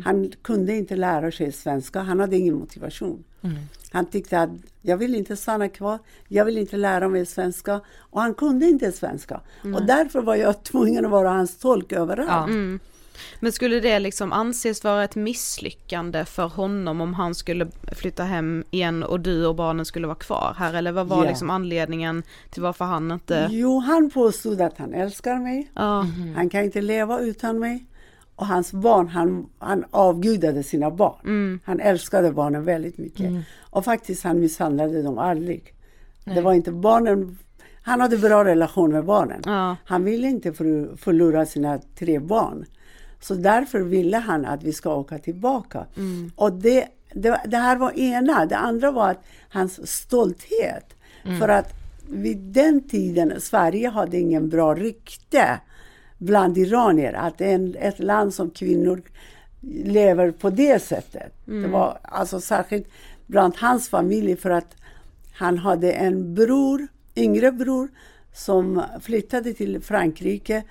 Han kunde inte lära sig svenska, han hade ingen motivation. Han tyckte att jag vill inte stanna kvar, jag vill inte lära mig svenska. Och han kunde inte svenska. Och därför var jag tvungen att vara hans tolk överallt. Mm. Men skulle det liksom anses vara ett misslyckande för honom om han skulle flytta hem igen och du och barnen skulle vara kvar här? Eller vad var Ja. liksom anledningen till varför han inte... Jo, han påstod att han älskar mig. Ja, Han kan inte leva utan mig. Och hans barn, han, han avgudade sina barn. Mm. Han älskade barnen väldigt mycket. Och faktiskt han misshandlade dem aldrig. Det var inte barnen, han hade bra relation med barnen. ja, Han ville inte för, förlora sina tre barn. Så därför ville han att vi ska åka tillbaka. Och det, det, det här var ena. Det andra var att hans stolthet. För att vid den tiden, Sverige hade ingen bra rykte bland iranier. Att en, ett land som kvinnor lever på det sättet. Det var alltså särskilt bland hans familj för att han hade en bror, yngre bror, som flyttade till Frankrike.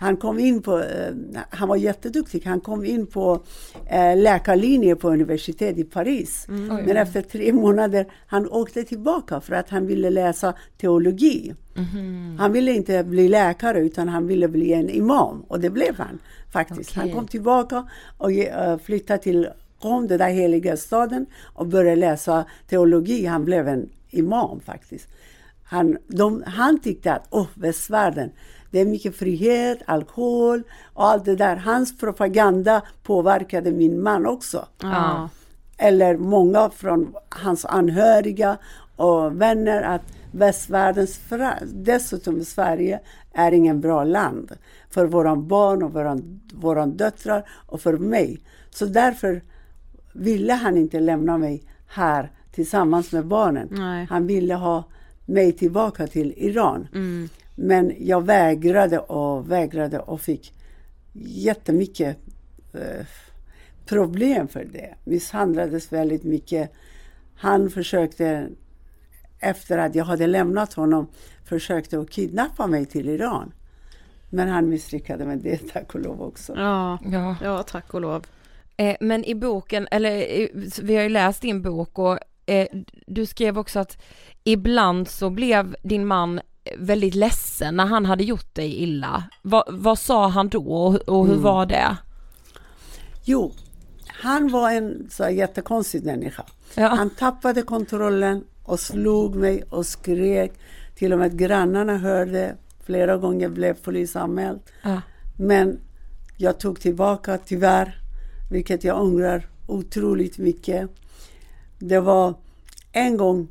Han kom in på, eh, han var jätteduktig, han kom in på eh, läkarlinje på universitet i Paris. Men efter tre månader, han åkte tillbaka för att han ville läsa teologi. Han ville inte bli läkare utan han ville bli en imam och det blev han faktiskt. Han Okej. kom tillbaka och eh, flyttade till Rom, den där heliga staden och började läsa teologi. Han blev en imam faktiskt. Han, de, han tyckte att oh, västvärlden, det är mycket frihet, alkohol och allt det där. Hans propaganda påverkade min man också. ja, Eller många från hans anhöriga och vänner att västvärldens, dessutom Sverige, är ingen bra land för våra barn och våra, våra döttrar och för mig. Så därför ville han inte lämna mig här tillsammans med barnen. nej. Han ville ha mig tillbaka till Iran. Mm. Men jag vägrade och vägrade och fick jättemycket eh, problem för det. Misshandlades väldigt mycket. Han försökte, efter att jag hade lämnat honom, försökte att kidnappa mig till Iran. Men han misslyckades med det, tack och lov också. Ja, Ja. ja, tack och lov. Eh, men i boken, eller vi har ju läst din bok och eh, du skrev också att ibland så blev din man väldigt ledsen när han hade gjort dig illa. Va, vad sa han då och, och hur Mm. var det? Jo, han var en så jättekonstig människa. Ja. Han tappade kontrollen och slog mig och skrek. Till och med grannarna hörde. Flera gånger blev polisanmäld. Ja. Men jag tog tillbaka tyvärr, vilket jag ångrar otroligt mycket. Det var en gång,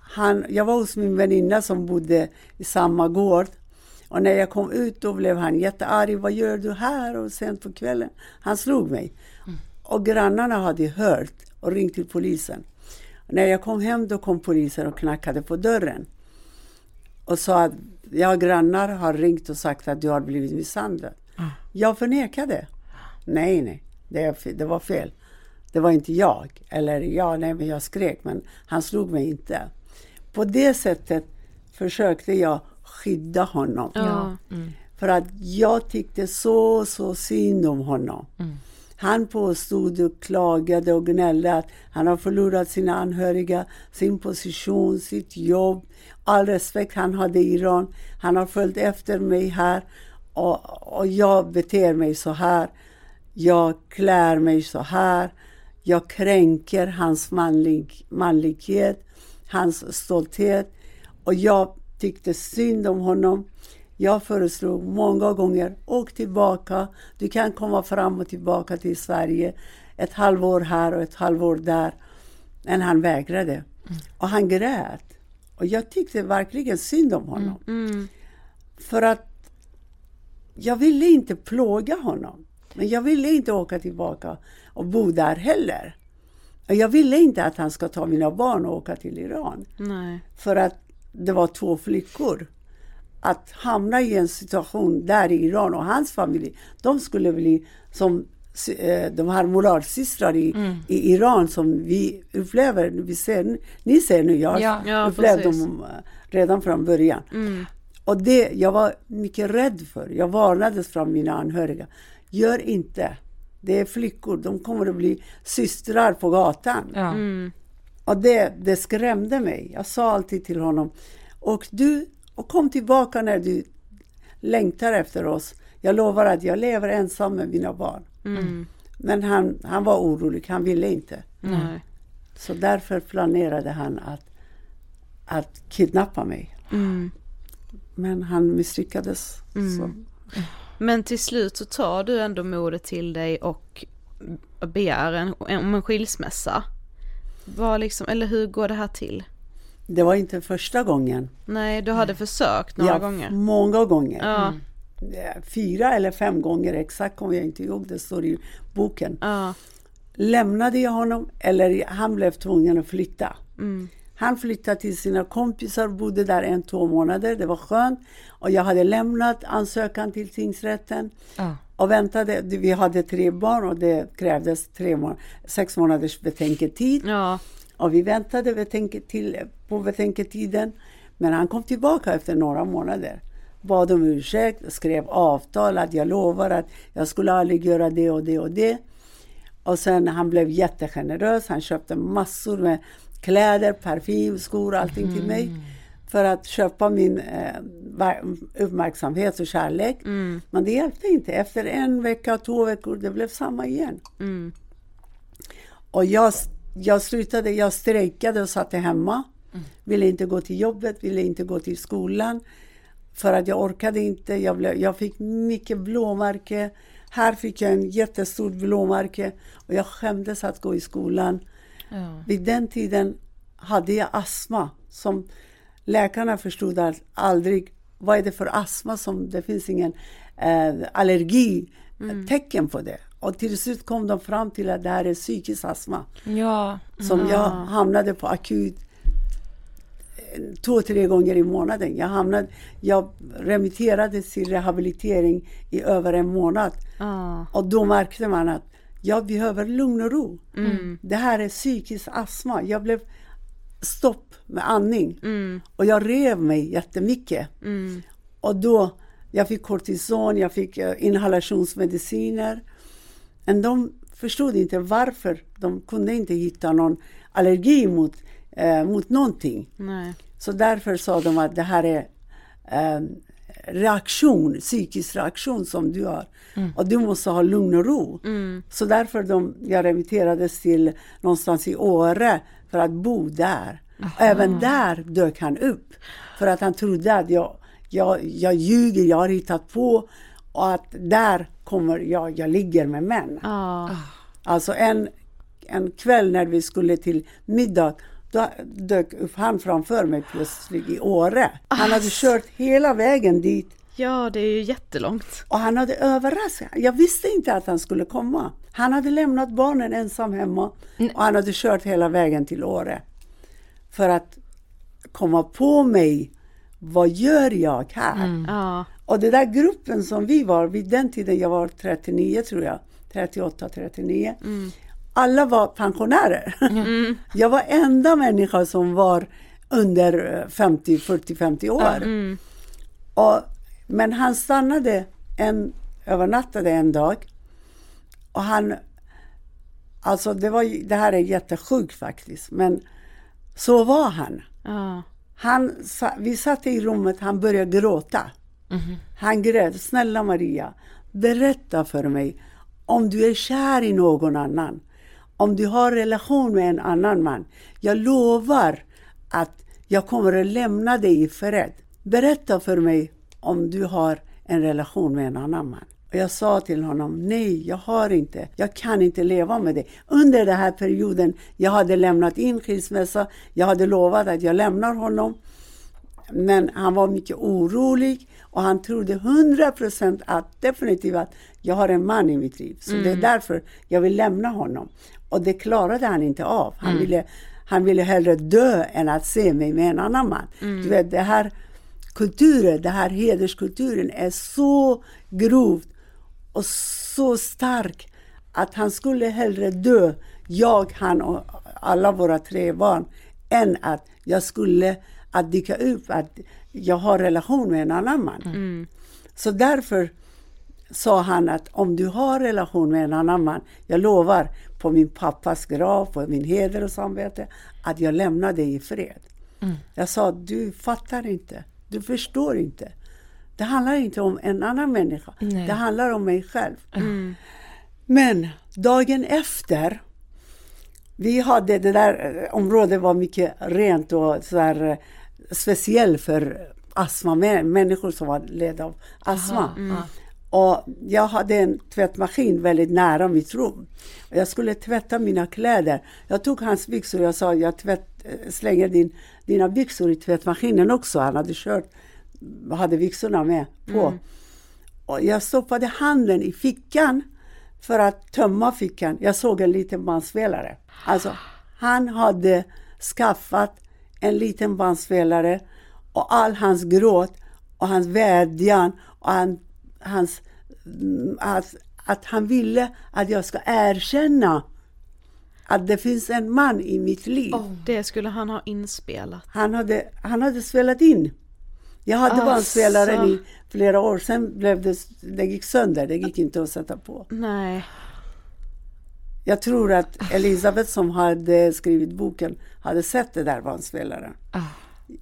han, jag var hos min väninna som bodde i samma gård. Och när jag kom ut då blev han jättearg. Vad gör du här och sent på kvällen? Han slog mig. Och grannarna hade hört och ringt till polisen. När jag kom hem då kom polisen och knackade på dörren. Och sa att jag grannar har ringt och sagt att du har blivit misshandlad. Jag förnekade. Nej, nej, det, det var fel. Det var inte jag. Eller ja, nej, men jag skrek, men han slog mig inte. På det sättet försökte jag skydda honom. Ja. För att jag tyckte så, så synd om honom. Han påstod och klagade och gnällde att han har förlorat sina anhöriga, sin position, sitt jobb, all respekt han hade i Iran. Han har följt efter mig här och, och jag beter mig så här. Jag klär mig så här. Jag kränker hans manlig, manlighet, hans stolthet och jag tyckte synd om honom. Jag föreslog många gånger, åk tillbaka. Du kan komma fram och tillbaka till Sverige. Ett halvår här och ett halvår där. Men han vägrade. Mm. Och han grät. Och jag tyckte verkligen synd om honom. Mm. Mm. För att jag ville inte plåga honom. Men jag ville inte åka tillbaka och bo där heller. Jag ville inte att han ska ta mina barn och åka till Iran. Nej. För att det var två flickor. Att hamna i en situation där i Iran och hans familj, de skulle bli som eh, de här moralsystrar i, mm. i Iran som vi upplever, vi ser, ni ser nu, jag ja, ja, upplevde dem eh, redan från början. Mm. Och det jag var mycket rädd för, jag varnades från mina anhöriga. Gör inte, det är flickor, de kommer att bli systrar på gatan. Ja. Mm. Och det, det skrämde mig. Jag sa alltid till honom, och du, och kom tillbaka när du längtar efter oss. Jag lovar att jag lever ensam med mina barn. Mm. Men han, han var orolig, han ville inte. Mm. Så därför planerade han att, att kidnappa mig. Mm. Men han misslyckades. Mm. Men till slut så tar du ändå modet till dig och begär en, om en skilsmässa. Var liksom, eller hur går det här till? Det var inte första gången. Nej, du hade försökt några ja, gånger. många gånger. Ja. Mm. Fyra eller fem gånger, exakt kommer jag inte ihåg, det står i boken. Ja. Lämnade jag honom eller han blev tvungen att flytta. Mm. Han flyttade till sina kompisar och bodde där en, två månader. Det var skönt. Och jag hade lämnat ansökan till tingsrätten. Ja. Och väntade. Vi hade tre barn och det krävdes tre må sex månaders betänketid. Ja. Och vi väntade betänketil på betänketiden. Men han kom tillbaka efter några månader. Bad om ursäkt, skrev avtal att jag lovar att jag skulle aldrig göra det och det och det. Och sen han blev jättegenerös. Han köpte massor med kläder, parfym, skor, allting mm. till mig. Mm. För att köpa min eh, uppmärksamhet och kärlek. Mm. Men det hjälpte inte. Efter en vecka, två veckor, det blev samma igen. Mm. Och jag, jag slutade, jag strejkade och satt hemma. Mm. Ville inte gå till jobbet, ville inte gå till skolan. För att jag orkade inte. Jag, blev, jag fick mycket blåmärke. Här fick jag en jättestort blåmärke. Och jag skämdes att gå i skolan. Ja. Vid den tiden hade jag astma som läkarna förstod aldrig, vad är det för astma som, det finns ingen eh, allergi mm. tecken på det. Och till slut kom de fram till att det här är psykisk astma. Ja. Som ja. jag hamnade på akut eh, två, tre gånger i månaden. Jag, hamnade, jag remitterades till rehabilitering i över en månad. Ah. Och då märkte man att jag behöver lugn och ro. Mm. Det här är psykisk astma. Jag blev stopp med andning. Mm. Och jag rev mig jättemycket. Mm. Och då, jag fick kortison, jag fick uh, inhalationsmediciner. Men de förstod inte varför. De kunde inte hitta någon allergi mot, uh, mot någonting. Nej. Så därför sa de att det här är uh, reaktion, psykisk reaktion som du har. Mm. Och du måste ha lugn och ro. Mm. Så därför de, jag remitterades till någonstans i Åre för att bo där. Aha. Även där dök han upp. För att han trodde att jag, jag, jag ljuger, jag har hittat på och att där kommer jag, jag ligger med män. Ah. Alltså en, en kväll när vi skulle till middag då dök upp han framför mig plötsligt i Åre. Han hade kört hela vägen dit. Ja, det är ju jättelångt. Och han hade överraskat. Jag visste inte att han skulle komma. Han hade lämnat barnen ensam hemma och han hade kört hela vägen till Åre. För att komma på mig. Vad gör jag här? Mm. Ja. Och den där gruppen som vi var, vid den tiden jag var 39 tror jag, 38, 39. Mm alla var pensionärer. Mm. Jag var enda människa som var under 50, 40, 50 år. Mm. Och, men han stannade, en, övernattade en dag och han Alltså det, var, det här är jättesjukt faktiskt, men så var han. Ja. han vi satt i rummet, han började gråta. Han grät, snälla Maria, berätta för mig om du är kär i någon annan. Om du har relation med en annan man. Jag lovar att jag kommer att lämna dig i fred. Berätta för mig om du har en relation med en annan man. Och jag sa till honom, nej, jag har inte. Jag kan inte leva med det. Under den här perioden, jag hade lämnat in skilsmässa. Jag hade lovat att jag lämnar honom. Men han var mycket orolig och han trodde 100% att definitivt att jag har en man i mitt liv. Så det är därför jag vill lämna honom. Och det klarade han inte av. Han, ville, han ville hellre dö än att se mig med en annan man. Du vet, det här kulturen, den här hederskulturen är så grovt och så stark att han skulle hellre dö, jag, han och alla våra tre barn, än att jag skulle att dyka upp att jag har relation med en annan man. Så därför sa han att om du har relation med en annan man, jag lovar på min pappas grav, på min heder och samvete, att jag lämnar dig i fred. Jag sa, du fattar inte, du förstår inte. Det handlar inte om en annan människa, det handlar om mig själv. Men dagen efter, vi hade det där eh, området var mycket rent och så där, eh, speciellt för astma, mä- människor som var led av astma. Och jag hade en tvättmaskin väldigt nära mitt rum. Och jag skulle tvätta mina kläder. Jag tog hans byxor och jag sa jag tvätt, eh, slänger din, dina byxor i tvättmaskinen också. Han hade kört, hade byxorna med på. Och jag stoppade handen i fickan för att tömma fickan. Jag såg en liten bandspelare. Alltså, han hade skaffat en liten bandspelare och all hans gråt och hans vädjan och han, hans, mm, att, att han ville att jag ska erkänna att det finns en man i mitt liv. Det skulle han ha inspelat. Han, hade, han hade spelat in. Jag hade Asså. bandspelaren i flera år, sen blev det, det gick sönder, det gick inte att sätta på. Nej. Jag tror att Elisabeth som hade skrivit boken hade sett det där bandspelaren.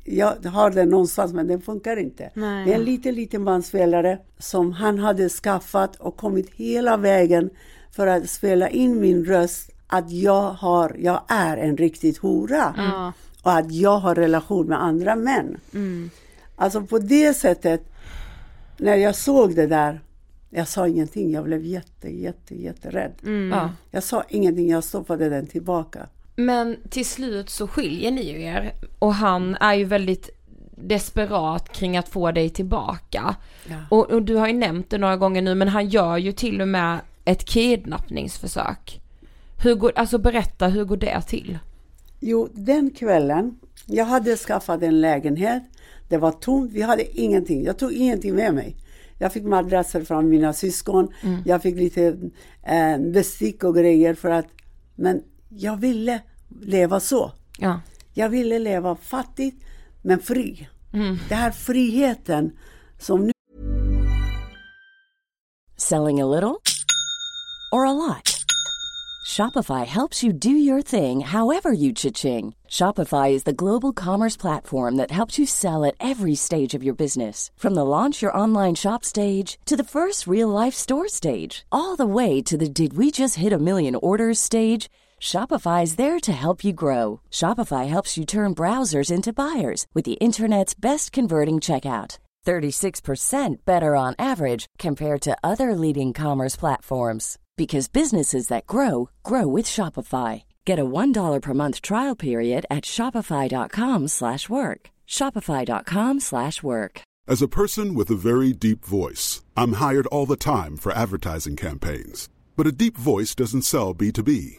Jag har den någonstans men den funkar inte. Nej. Det är en liten, liten bandspelare som han hade skaffat och kommit hela vägen för att spela in min röst att jag, har, jag är en riktigt hora. Ja. Och att jag har relation med andra män. Alltså på det sättet, när jag såg det där, jag sa ingenting, jag blev jätte, jätte, jätterädd. Ja. Jag sa ingenting, jag stoppade den tillbaka. Men till slut så skiljer ni ju er och han är ju väldigt desperat kring att få dig tillbaka. Ja. Och, och du har ju nämnt det några gånger nu men han gör ju till och med ett kidnappningsförsök. Hur går, alltså berätta, hur går det till? Jo, den kvällen, jag hade skaffat en lägenhet, det var tomt, vi hade ingenting, jag tog ingenting med mig. Jag fick madrasser från mina syskon, jag fick lite eh, bestick och grejer för att, men jag ville leva så. Ja. Jag ville leva fattigt men fri. Den här friheten som nu Selling a little or a lot? Shopify helps you do your thing however you cha-ching. Shopify is the global commerce platform that helps you sell at every stage of your business. From the launch your online shop stage to the first real life store stage, all the way to the did we just hit a million orders stage. Shopify is there to help you grow. Shopify helps you turn browsers into buyers with the internet's best converting checkout. 36% better on average compared to other leading commerce platforms because businesses that grow grow with Shopify. Get a $1 per month trial period at shopify.com slash work. shopify.com slash work. As a person with a very deep voice, I'm hired all the time for advertising campaigns. But a deep voice doesn't sell B2B,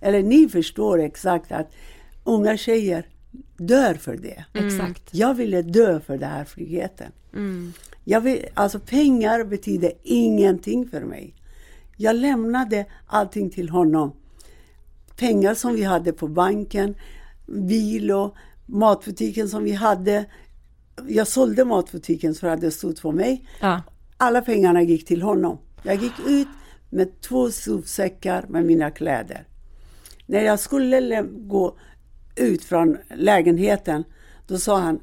eller ni förstår exakt att unga tjejer dör för det. Exakt. Jag ville dö för den här friheten. Mm. Jag vill, alltså pengar betyder ingenting för mig. Jag lämnade allting till honom. Pengar som vi hade på banken, bil och matbutiken som vi hade. Jag sålde matbutiken för att det stod på mig. Ja. Alla pengarna gick till honom. Jag gick ut med två sopsäckar med mina kläder. När jag skulle gå ut från lägenheten, då sa han,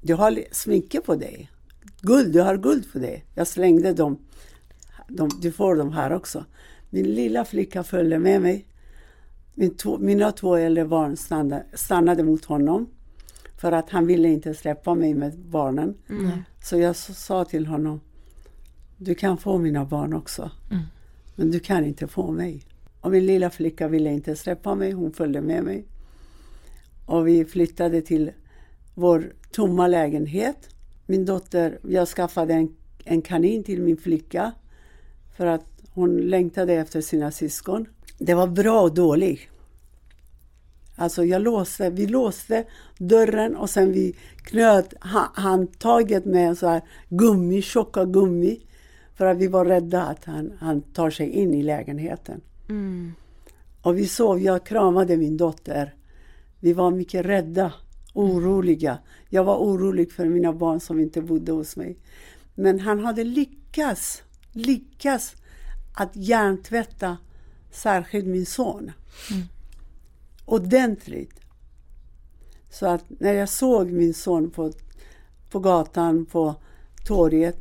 du har smycke på dig. Guld, du har guld på dig. Jag slängde dem. De, du får dem här också. Min lilla flicka följde med mig. Min två, mina två äldre barn stannade, stannade mot honom. För att han ville inte släppa mig med barnen. Så jag sa till honom, du kan få mina barn också. Men du kan inte få mig. Och min lilla flicka ville inte släppa mig, hon följde med mig. Och vi flyttade till vår tomma lägenhet. Min dotter, jag skaffade en, en kanin till min flicka för att hon längtade efter sina syskon. Det var bra och dåligt. Alltså jag låste, vi låste dörren och sen vi knöt handtaget med så här gummi, tjocka gummi. För att vi var rädda att han, han tar sig in i lägenheten. Mm. Och vi sov, jag kramade min dotter. Vi var mycket rädda, oroliga. Jag var orolig för mina barn som inte bodde hos mig. Men han hade lyckats, lyckats att hjärntvätta särskilt min son. Ordentligt. Så att när jag såg min son på, på gatan, på torget,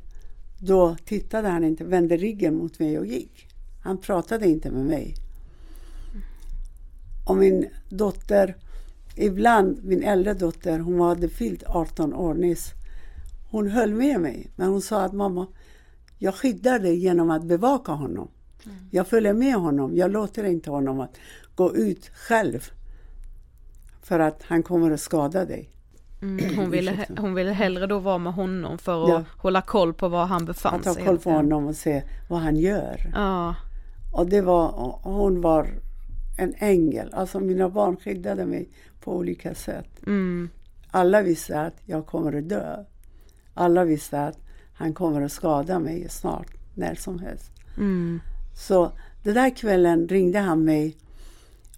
då tittade han inte, vände ryggen mot mig och gick. Han pratade inte med mig. Och min dotter, ibland, min äldre dotter, hon hade fyllt 18 år nyss. Hon höll med mig, men hon sa att mamma, jag skyddar dig genom att bevaka honom. Jag följer med honom, jag låter inte honom att gå ut själv. För att han kommer att skada dig. Mm. Hon, ville, hon ville hellre då vara med honom för att Ja. hålla koll på var han befann Att ha sig. koll på honom och se vad han gör. Ja. Och det var, hon var en ängel. Alltså mina barn skyddade mig på olika sätt. Mm. Alla visste att jag kommer att dö. Alla visste att han kommer att skada mig snart, när som helst. Mm. Så den där kvällen ringde han mig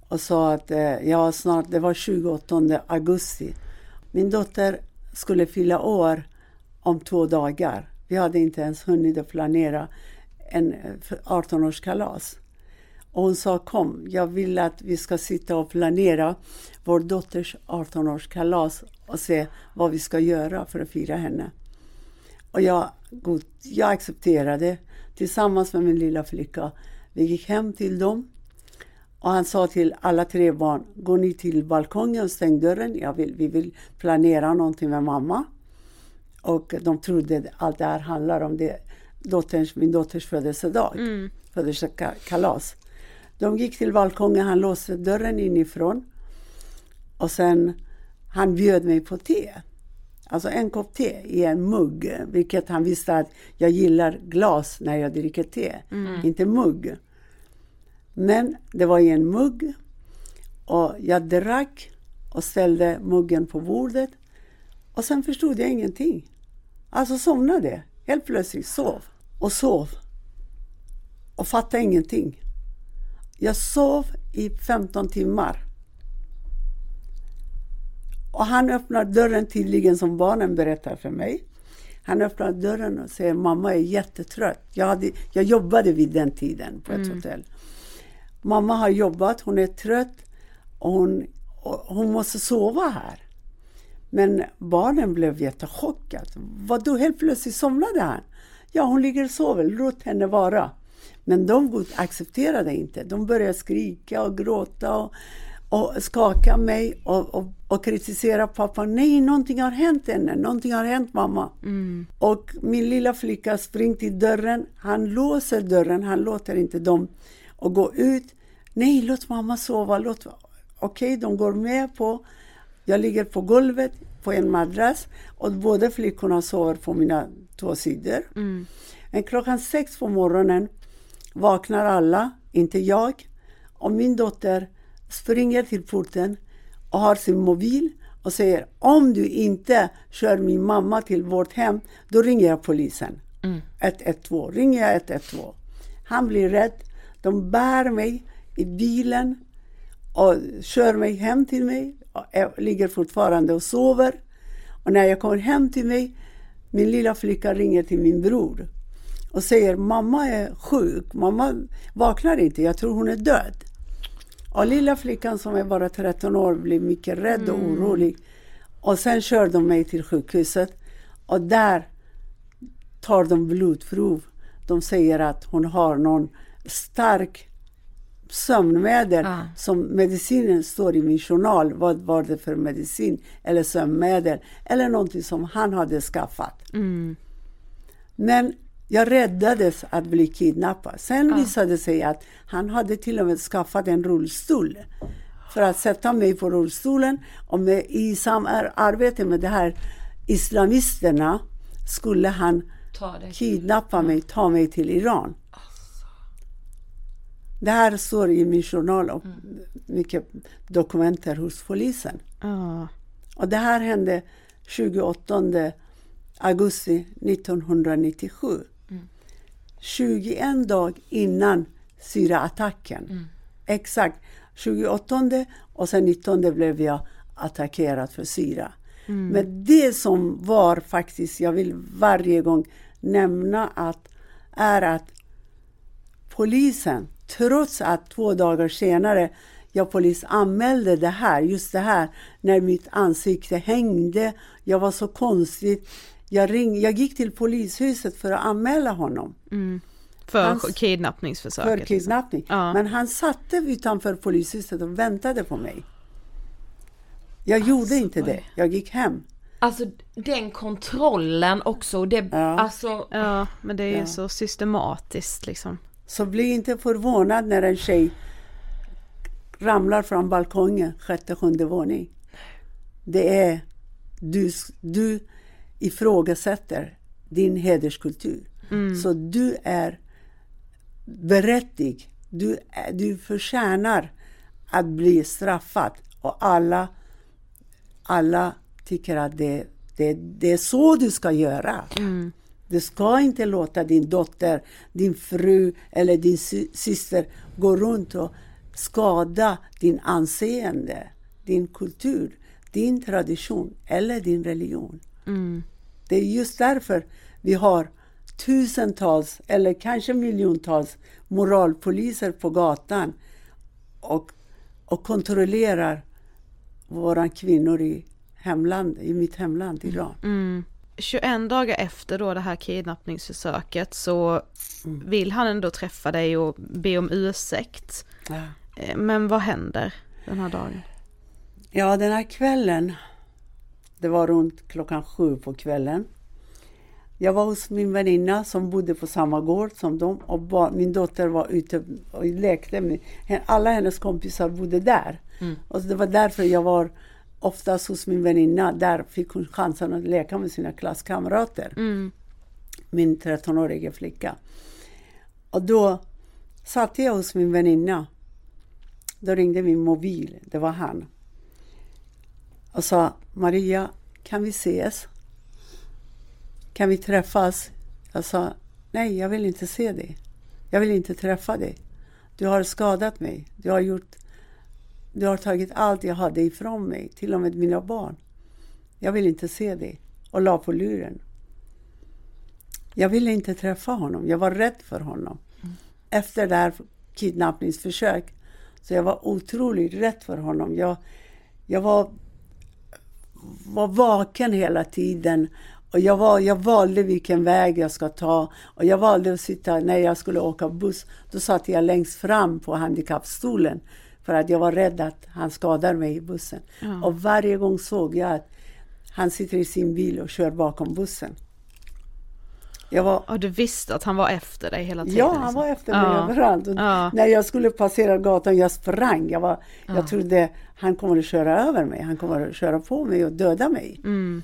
och sa att eh, ja, snart, det var 28 augusti. Min dotter skulle fylla år om två dagar. Vi hade inte ens hunnit att planera en eh, 18-årskalas. Och hon sa kom, jag vill att vi ska sitta och planera vår dotters 18-årskalas och se vad vi ska göra för att fira henne. Och jag, god, jag accepterade tillsammans med min lilla flicka. Vi gick hem till dem och han sa till alla tre barn, gå ni till balkongen och stäng dörren. Jag vill, vi vill planera någonting med mamma. Och de trodde att allt det här handlar om det, dotterns, min dotters födelsedag, födelsekalas. De gick till balkongen, han låste dörren inifrån. Och sen, han bjöd mig på te. Alltså en kopp te i en mugg, vilket han visste att jag gillar glas när jag dricker te, inte mugg. Men det var i en mugg och jag drack och ställde muggen på bordet och sen förstod jag ingenting. Alltså somnade, helt plötsligt sov och sov och fattade ingenting. Jag sov i 15 timmar. Och han öppnar dörren tydligen som barnen berättar för mig. Han öppnar dörren och säger mamma är jättetrött. Jag, hade, jag jobbade vid den tiden på ett hotell. Mamma har jobbat, hon är trött och hon, och hon måste sova här. Men barnen blev jättechockade. Vadå, helt plötsligt somnade han? Ja, hon ligger och sover, låt henne vara. Men de accepterade inte. De började skrika och gråta och, och skaka mig och, och, och kritisera pappa. Nej, någonting har hänt henne. Någonting har hänt mamma. Mm. Och min lilla flicka springer till dörren. Han låser dörren. Han låter inte dem att gå ut. Nej, låt mamma sova. Låt... Okej, de går med på. Jag ligger på golvet på en madrass och båda flickorna sover på mina två sidor. Mm. Men klockan sex på morgonen vaknar alla, inte jag. Och min dotter springer till porten och har sin mobil och säger om du inte kör min mamma till vårt hem, då ringer jag polisen. 112. Ringer jag 112. Han blir rädd. De bär mig i bilen och kör mig hem till mig. Jag ligger fortfarande och sover. Och när jag kommer hem till mig, min lilla flicka ringer till min bror och säger mamma är sjuk, mamma vaknar inte, jag tror hon är död. Och lilla flickan som är bara 13 år blir mycket rädd och orolig. Och sen kör de mig till sjukhuset och där tar de blodprov. De säger att hon har någon stark sömnmedel Ah. som medicinen står i min journal. Vad var det för medicin eller sömnmedel eller någonting som han hade skaffat. Mm. Men jag räddades att bli kidnappad. Sen visade det sig att han hade till och med skaffat en rullstol för att sätta mig på rullstolen och med, i samarbete med de här islamisterna skulle han kidnappa mig, ta mig till Iran. Det här står i min journal och mycket dokumenter hos polisen. Ja. Och det här hände 28 augusti 1997. 21 dag innan syraattacken. Exakt. 28 och sen 19 blev jag attackerad för syra. Men det som var faktiskt, jag vill varje gång nämna att, är att polisen, trots att två dagar senare jag polis anmälde det här, just det här, när mitt ansikte hängde, jag var så konstigt. Jag, ring, jag gick till polishuset för att anmäla honom För Hans- kidnappningsförsöket. för liksom. kidnappning. Ja. Men han satte utanför polishuset och väntade på mig. Jag gjorde inte det, jag gick hem. Alltså den kontrollen också, det, Ja. alltså Ja, men det är ju Ja. så systematiskt liksom. Så bli inte förvånad när en tjej ramlar från balkongen, sjätte, sjunde våning. Det är, du, du ifrågasätter din hederskultur. Så du är berättig. Du, du förtjänar att bli straffad. Och alla, alla tycker att det, det, det är så du ska göra. Du ska inte låta din dotter, din fru eller din sy- syster gå runt och skada din anseende, din kultur, din tradition eller din religion. Det är just därför vi har tusentals eller kanske miljontals moralpoliser på gatan och, och kontrollerar våra kvinnor i hemland, i mitt hemland Iran. 21 dagar efter då det här kidnappningsförsöket så vill han ändå träffa dig och be om ursäkt. Ja. Eh, Men vad händer den här dagen? Ja, den här kvällen, det var runt klockan sju på kvällen. Jag var hos min väninna som bodde på samma gård som dem och ba- min dotter var ute och lekte med Alla hennes kompisar bodde där. Och det var därför jag var oftast hos min väninna. Där fick hon chansen att leka med sina klasskamrater. Min 13-åriga flicka. Och då satt jag hos min väninna. Då ringde min mobil, det var han och sa Maria, kan vi ses? Kan vi träffas? Jag sa nej, jag vill inte se dig. Jag vill inte träffa dig. Du har skadat mig. Du har gjort du har tagit allt jag hade ifrån mig, till och med mina barn. Jag vill inte se dig. Och la på luren. Jag ville inte träffa honom. Jag var rädd för honom. Efter det här kidnappningsförsök. Så jag var otroligt rädd för honom. Jag, jag var, var vaken hela tiden. Och jag, var, jag valde vilken väg jag ska ta. Och jag valde att sitta, när jag skulle åka buss, då satt jag längst fram på handikappstolen. För att jag var rädd att han skadar mig i bussen. Ja. Och varje gång såg jag att han sitter i sin bil och kör bakom bussen. Jag var, Och du visste att han var efter dig hela tiden? ja, han liksom. var efter mig Ja. överallt. Ja. När jag skulle passera gatan, jag sprang. Jag, var, Ja. jag trodde han kommer att köra över mig. Han kommer att köra på mig och döda mig. Mm.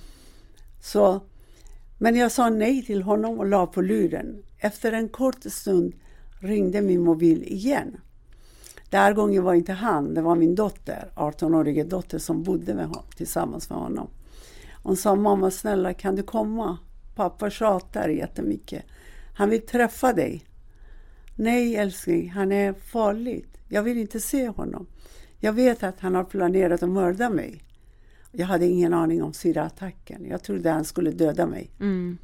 Så, men jag sa nej till honom och la på luren. Efter en kort stund ringde min mobil igen. Den här gången var inte han, det var min dotter, 18-årige dotter som bodde med honom, tillsammans med honom. Hon sa, mamma snälla kan du komma? Pappa tjatar jättemycket. Han vill träffa dig. Nej älskling, han är farlig. Jag vill inte se honom. Jag vet att han har planerat att mörda mig. Jag hade ingen aning om syraattacken. Jag trodde han skulle döda mig. Mm.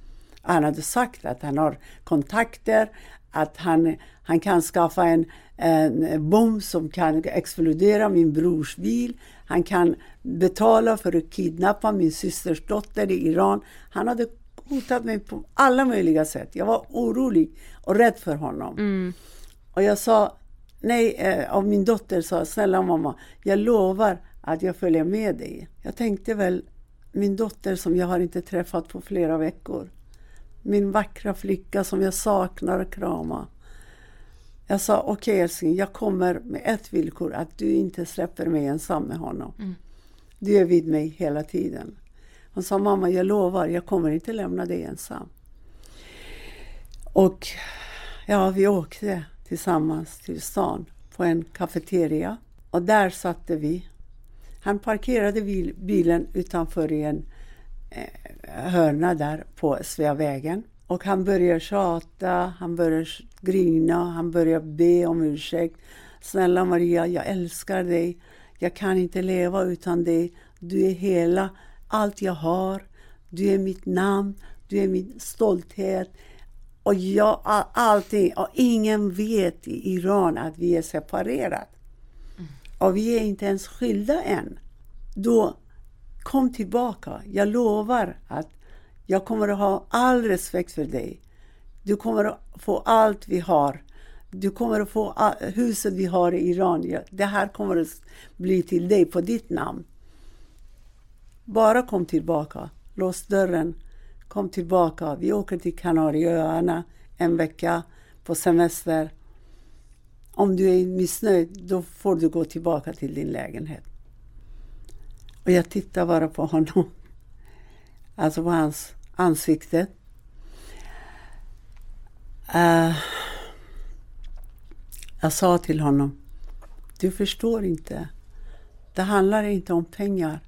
Han hade sagt att han har kontakter, att han, han kan skaffa en, en bomb som kan explodera min brors bil. Han kan betala för att kidnappa min systers dotter i Iran. Han hade hotat mig på alla möjliga sätt. Jag var orolig och rädd för honom. Mm. Och jag sa, nej, eh, och min dotter sa, snälla mamma, jag lovar att jag följer med dig. Jag tänkte väl, min dotter som jag har inte träffat på flera veckor. Min vackra flicka som jag saknar att krama. Jag sa, okej älskling, jag kommer med ett villkor, att du inte släpper mig ensam med honom. Du är vid mig hela tiden. Hon sa, mamma jag lovar, jag kommer inte lämna dig ensam. Och ja, vi åkte tillsammans till stan på en kafeteria. Och där satte vi. Han parkerade bilen utanför en hörna där på Sveavägen. Och han började tjata, han började grina, han började be om ursäkt. Snälla Maria, jag älskar dig. Jag kan inte leva utan dig. Du är hela, allt jag har. Du är mitt namn, du är min stolthet. Och jag, allting, och ingen vet i Iran att vi är separerade. Och vi är inte ens skilda än. Då, kom tillbaka. Jag lovar att jag kommer att ha all respekt för dig. Du kommer att få allt vi har. Du kommer att få all, huset vi har i Iran. Det här kommer att bli till dig på ditt namn. Bara kom tillbaka. Lås dörren. Kom tillbaka. Vi åker till Kanarieöarna en vecka på semester. Om du är missnöjd, då får du gå tillbaka till din lägenhet. Och jag tittade bara på honom. Alltså på hans ansikte. Uh, jag sa till honom, du förstår inte. Det handlar inte om pengar.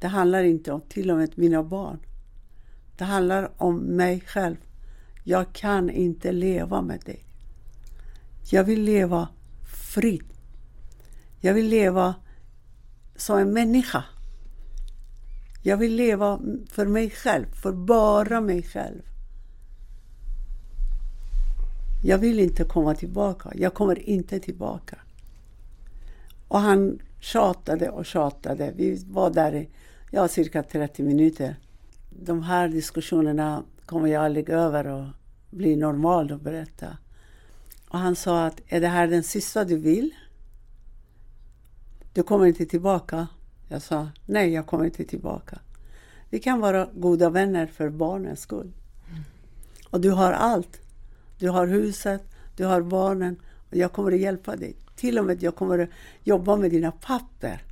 Det handlar inte om till och med mina barn. Det handlar om mig själv. Jag kan inte leva med dig. Jag vill leva fritt. Jag vill leva som en människa. Jag vill leva för mig själv, för bara mig själv. Jag vill inte komma tillbaka. Jag kommer inte tillbaka. Och han tjatade och tjatade. Vi var där i ja, cirka 30 minuter. De här diskussionerna kommer jag aldrig över och bli normal och berätta. Och han sa att är det här den sista du vill? Du kommer inte tillbaka? Jag sa nej, jag kommer inte tillbaka. Vi kan vara goda vänner för barnens skull. Och du har allt. Du har huset, du har barnen och jag kommer att hjälpa dig. Till och med jag kommer att jobba med dina papper.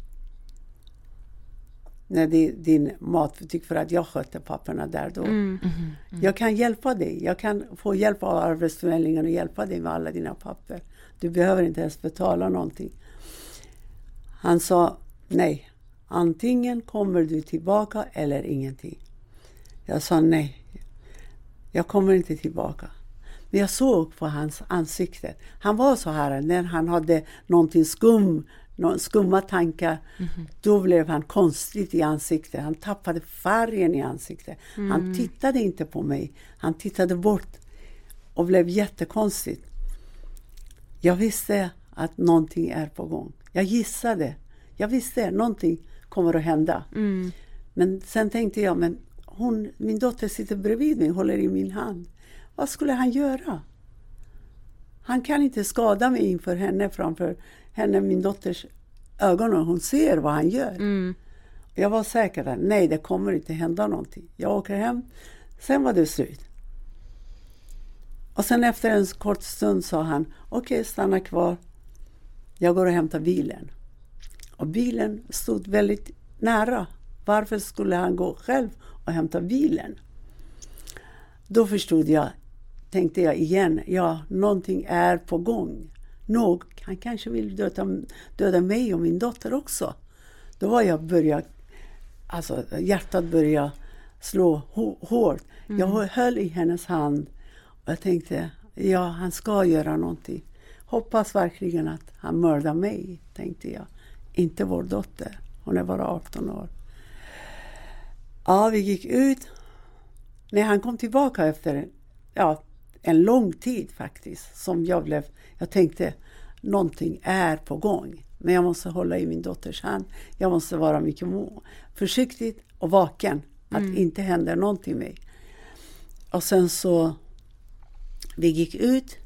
När det är din matbutik för att jag sköter papperna där då. Mm. Jag kan hjälpa dig. Jag kan få hjälp av Arbetsförmedlingen och hjälpa dig med alla dina papper. Du behöver inte ens betala någonting. Han sa nej. Antingen kommer du tillbaka eller ingenting. Jag sa nej. Jag kommer inte tillbaka. Men jag såg på hans ansikte. Han var så här när han hade någonting skum, någon skumma tankar. Då blev han konstigt i ansiktet. Han tappade färgen i ansiktet. Han tittade inte på mig. Han tittade bort och blev jättekonstigt. Jag visste att någonting är på gång. Jag gissade. Jag visste att någonting kommer att hända. Mm. Men sen tänkte jag, men hon, min dotter sitter bredvid mig, håller i min hand. Vad skulle han göra? Han kan inte skada mig inför henne, framför henne, min dotters ögon. Och hon ser vad han gör. Mm. Jag var säker att nej, det kommer inte hända någonting. Jag åker hem. Sen var det slut. Och sen efter en kort stund sa han, okej, okay, stanna kvar. Jag går och hämtar bilen. Och bilen stod väldigt nära. Varför skulle han gå själv och hämta bilen? Då förstod jag, tänkte jag igen, ja, någonting är på gång. Nog, han kanske vill döda, döda mig och min dotter också. Då var jag börjat, alltså hjärtat började slå hårt. Mm. Jag höll i hennes hand och jag tänkte, ja, han ska göra någonting. Hoppas verkligen att han mördar mig, tänkte jag. Inte vår dotter. Hon är bara 18 år. Ja, vi gick ut. När han kom tillbaka efter ja, en lång tid faktiskt, som jag blev... Jag tänkte, någonting är på gång. Men jag måste hålla i min dotters hand. Jag måste vara mycket försiktig och vaken. Att mm. inte händer någonting mig. Och sen så... Vi gick ut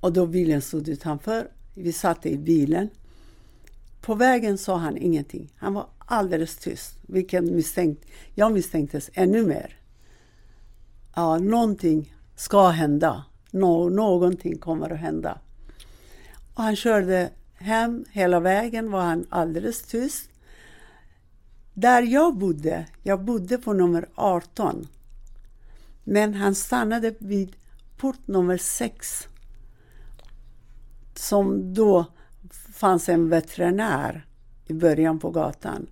och då bilen stod utanför. Vi satt i bilen. På vägen sa han ingenting. Han var alldeles tyst, vilket misstänkt, jag misstänktes ännu mer. Ja, någonting ska hända. Nå, någonting kommer att hända. Och han körde hem hela vägen, var han alldeles tyst. Där jag bodde, jag bodde på nummer 18. Men han stannade vid port nummer 6. Som då fanns en veterinär i början på gatan.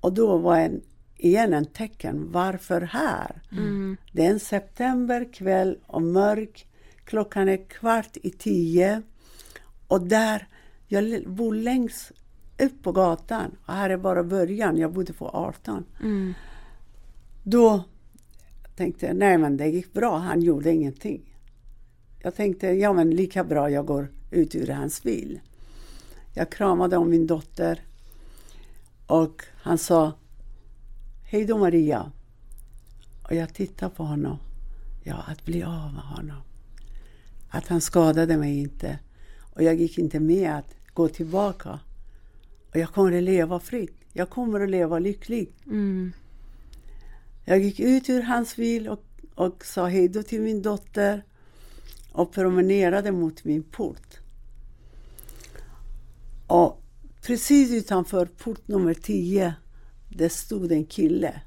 Och då var en, igen en tecken, varför här? Mm. Det är en septemberkväll och mörk. Klockan är kvart i tio. Och där, jag bor längst upp på gatan. Och här är bara början, jag bodde på 18. Mm. Då tänkte jag, nej men det gick bra, han gjorde ingenting. Jag tänkte, ja men lika bra jag går ut ur hans bil. Jag kramade om min dotter och han sa Hej då Maria. Och jag tittade på honom. Ja, att bli av med honom. Att han skadade mig inte. Och jag gick inte med att gå tillbaka. Och jag kommer att leva fritt. Jag kommer att leva lycklig. Mm. Jag gick ut ur hans bil och, och sa hej då till min dotter och promenerade mot min port. Och precis utanför port nummer 10, det stod en kille.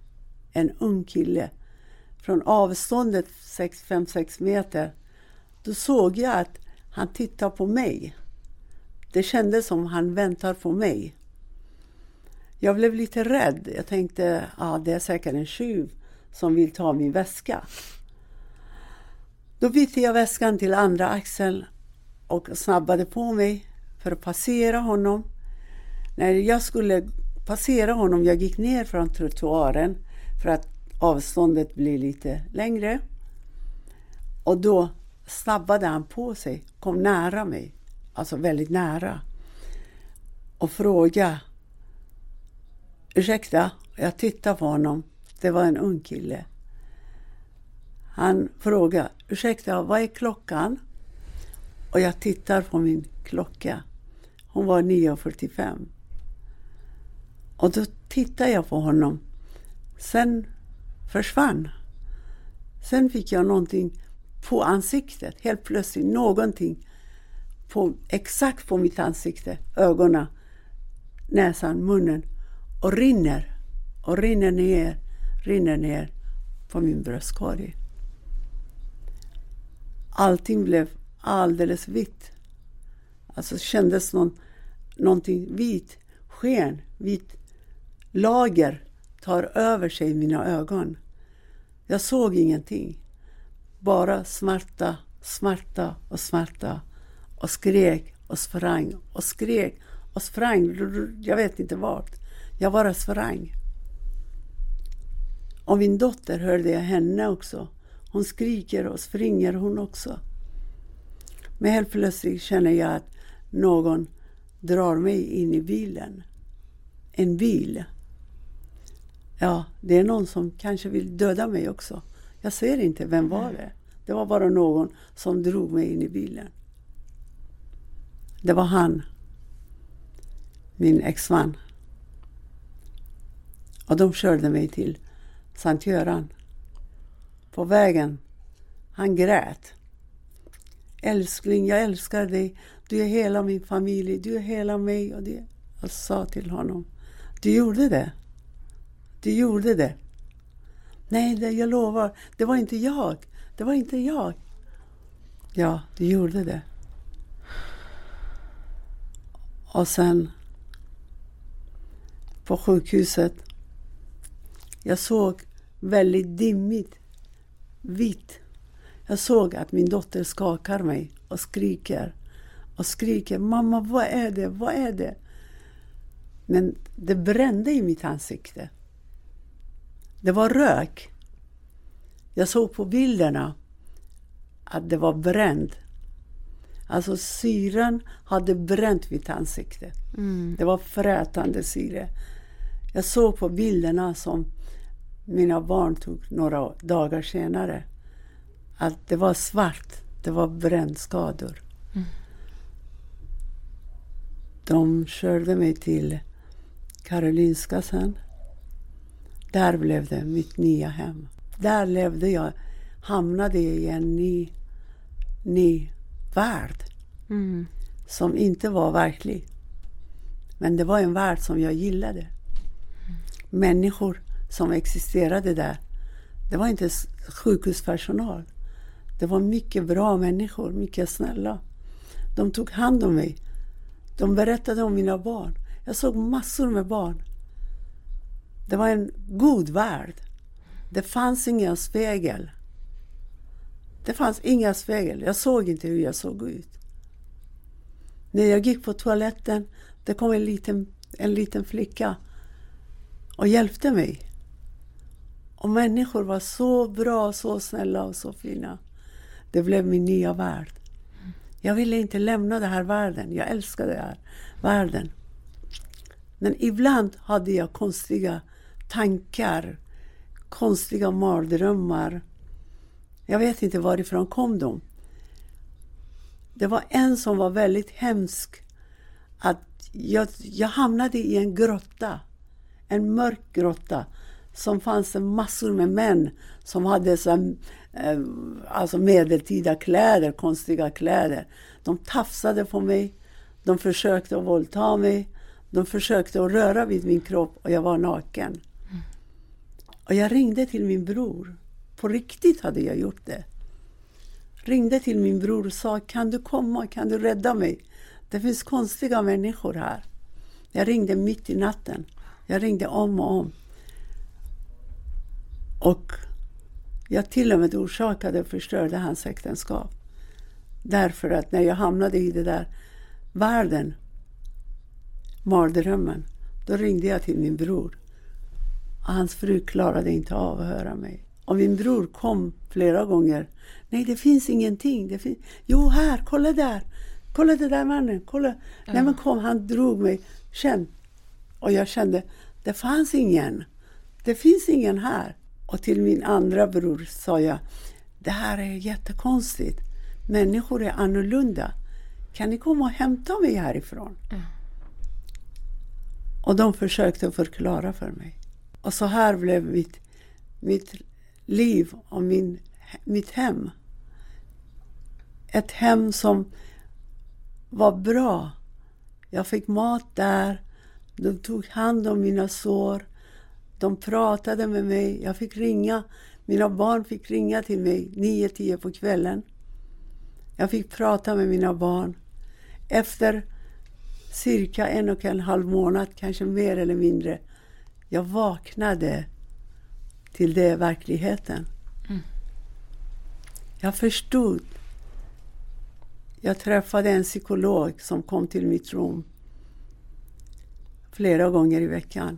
En ung kille. Från avståndet 5-6 meter, då såg jag att han tittade på mig. Det kändes som han väntar på mig. Jag blev lite rädd. Jag tänkte, ja, det är säkert en tjuv som vill ta min väska. Då bytte jag väskan till andra axeln och snabbade på mig för att passera honom. När jag skulle passera honom, jag gick ner från trottoaren för att avståndet blev lite längre. Och då snabbade han på sig, kom nära mig, alltså väldigt nära. Och frågade Ursäkta, jag tittade på honom. Det var en ung kille. Han frågade, ursäkta, vad är klockan? Och jag tittar på min klocka. Hon var 9.45. Och då tittade jag på honom. Sen försvann. Sen fick jag någonting på ansiktet. Helt plötsligt någonting på, exakt på mitt ansikte. Ögonen, näsan, munnen. Och rinner. Och rinner ner, rinner ner på min bröstkorg. Allting blev alldeles vitt. Alltså kändes någon, någonting vit, sken, vit lager tar över sig i mina ögon. Jag såg ingenting. Bara smärta, smärta och smärta. Och skrek och sprang och skrek och sprang. Jag vet inte vart. Jag bara sprang. Och min dotter hörde jag henne också. Hon skriker och springer hon också. Men helt plötsligt känner jag att någon drar mig in i bilen. En bil. Ja, det är någon som kanske vill döda mig också. Jag ser inte, vem var det? Det var bara någon som drog mig in i bilen. Det var han, min exman. Och de körde mig till Sankt Göran. På vägen, han grät. Älskling, jag älskar dig. Du är hela min familj, du är hela mig. Och det. Jag sa till honom, du gjorde det. Du gjorde det. Nej, det, jag lovar, det var inte jag. Det var inte jag. Ja, du gjorde det. Och sen på sjukhuset. Jag såg väldigt dimmigt, vitt. Jag såg att min dotter skakar mig och skriker. Och skriker Mamma, vad är det? Vad är det? Men det brände i mitt ansikte. Det var rök. Jag såg på bilderna att det var bränd. Alltså syran hade bränt mitt ansikte. Mm. Det var frätande syre. Jag såg på bilderna som mina barn tog några dagar senare att det var svart. Det var brännskador. Mm. De körde mig till Karolinska sen. Där blev det mitt nya hem. Där levde jag, hamnade i en ny, ny värld Mm. som inte var verklig. Men det var en värld som jag gillade. Människor som existerade där. Det var inte sjukhuspersonal. Det var mycket bra människor, mycket snälla. De tog hand om mig. De berättade om mina barn. Jag såg massor med barn. Det var en god värld. Det fanns ingen spegel. Det fanns inga spegel. Jag såg inte hur jag såg ut. När jag gick på toaletten, det kom en liten, en liten flicka och hjälpte mig. Och människor var så bra, så snälla och så fina. Det blev min nya värld. Jag ville inte lämna den här världen. Jag älskade den här världen. Men ibland hade jag konstiga tankar, konstiga mardrömmar. Jag vet inte varifrån kom de. Det var en som var väldigt hemsk. Att jag, jag hamnade i en grotta. En mörk grotta. Som fanns det massor med män som hade så, här, eh, alltså medeltida kläder, konstiga kläder. De tafsade på mig. De försökte att våldta mig. De försökte att röra vid min kropp och jag var naken. Och jag ringde till min bror. På riktigt hade jag gjort det. Ringde till min bror och sa, kan du komma, kan du rädda mig? Det finns konstiga människor här. Jag ringde mitt i natten. Jag ringde om och om. Och jag till och med orsakade och förstörde hans äktenskap. Därför att när jag hamnade i den där världen, mardrömmen, då ringde jag till min bror. Och hans fru klarade inte av att höra mig. Och min bror kom flera gånger. Nej, det finns ingenting. Det fin jo, här, kolla där. Kolla det där mannen. Kolla. Nej, men kom, han drog mig. Känn. Och jag kände, det fanns ingen. Det finns ingen här. Och till min andra bror sa jag, det här är jättekonstigt. Människor är annorlunda. Kan ni komma och hämta mig härifrån? Och de försökte förklara för mig. Och så här blev mitt, mitt liv och min, mitt hem. Ett hem som var bra. Jag fick mat där. De tog hand om mina sår. De pratade med mig. Jag fick ringa. Mina barn fick ringa till mig 9-10 på kvällen. Jag fick prata med mina barn. Efter cirka en och en halv månad, kanske mer eller mindre, jag vaknade till det verkligheten. Jag förstod. Jag träffade en psykolog som kom till mitt rum flera gånger i veckan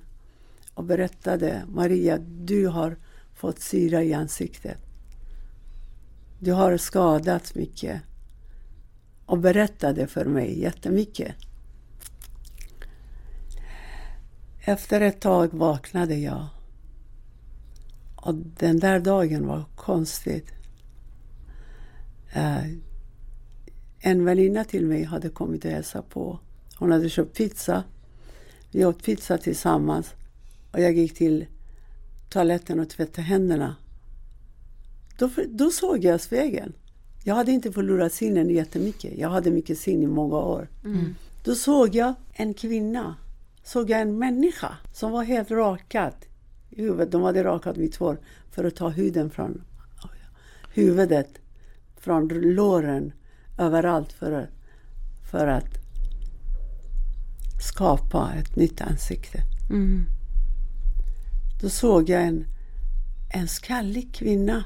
och berättade Maria, du har fått syra i ansiktet. Du har skadats mycket. Och berättade för mig jättemycket. Efter ett tag vaknade jag. Och den där dagen var konstigt. Eh, en väninna till mig hade kommit och hälsat på. Hon hade köpt pizza. Vi åt pizza tillsammans och jag gick till toaletten och tvättade händerna. Då, då såg jag spegeln. Jag hade inte förlorat sinnen jättemycket. Jag hade mycket sin i många år. Mm. Då såg jag en kvinna. Såg jag en människa som var helt rakad i huvudet. De hade rakat mitt hår för att ta huden från huvudet, från låren, överallt för att, för att skapa ett nytt ansikte. Mm. Då såg jag en, en skallig kvinna.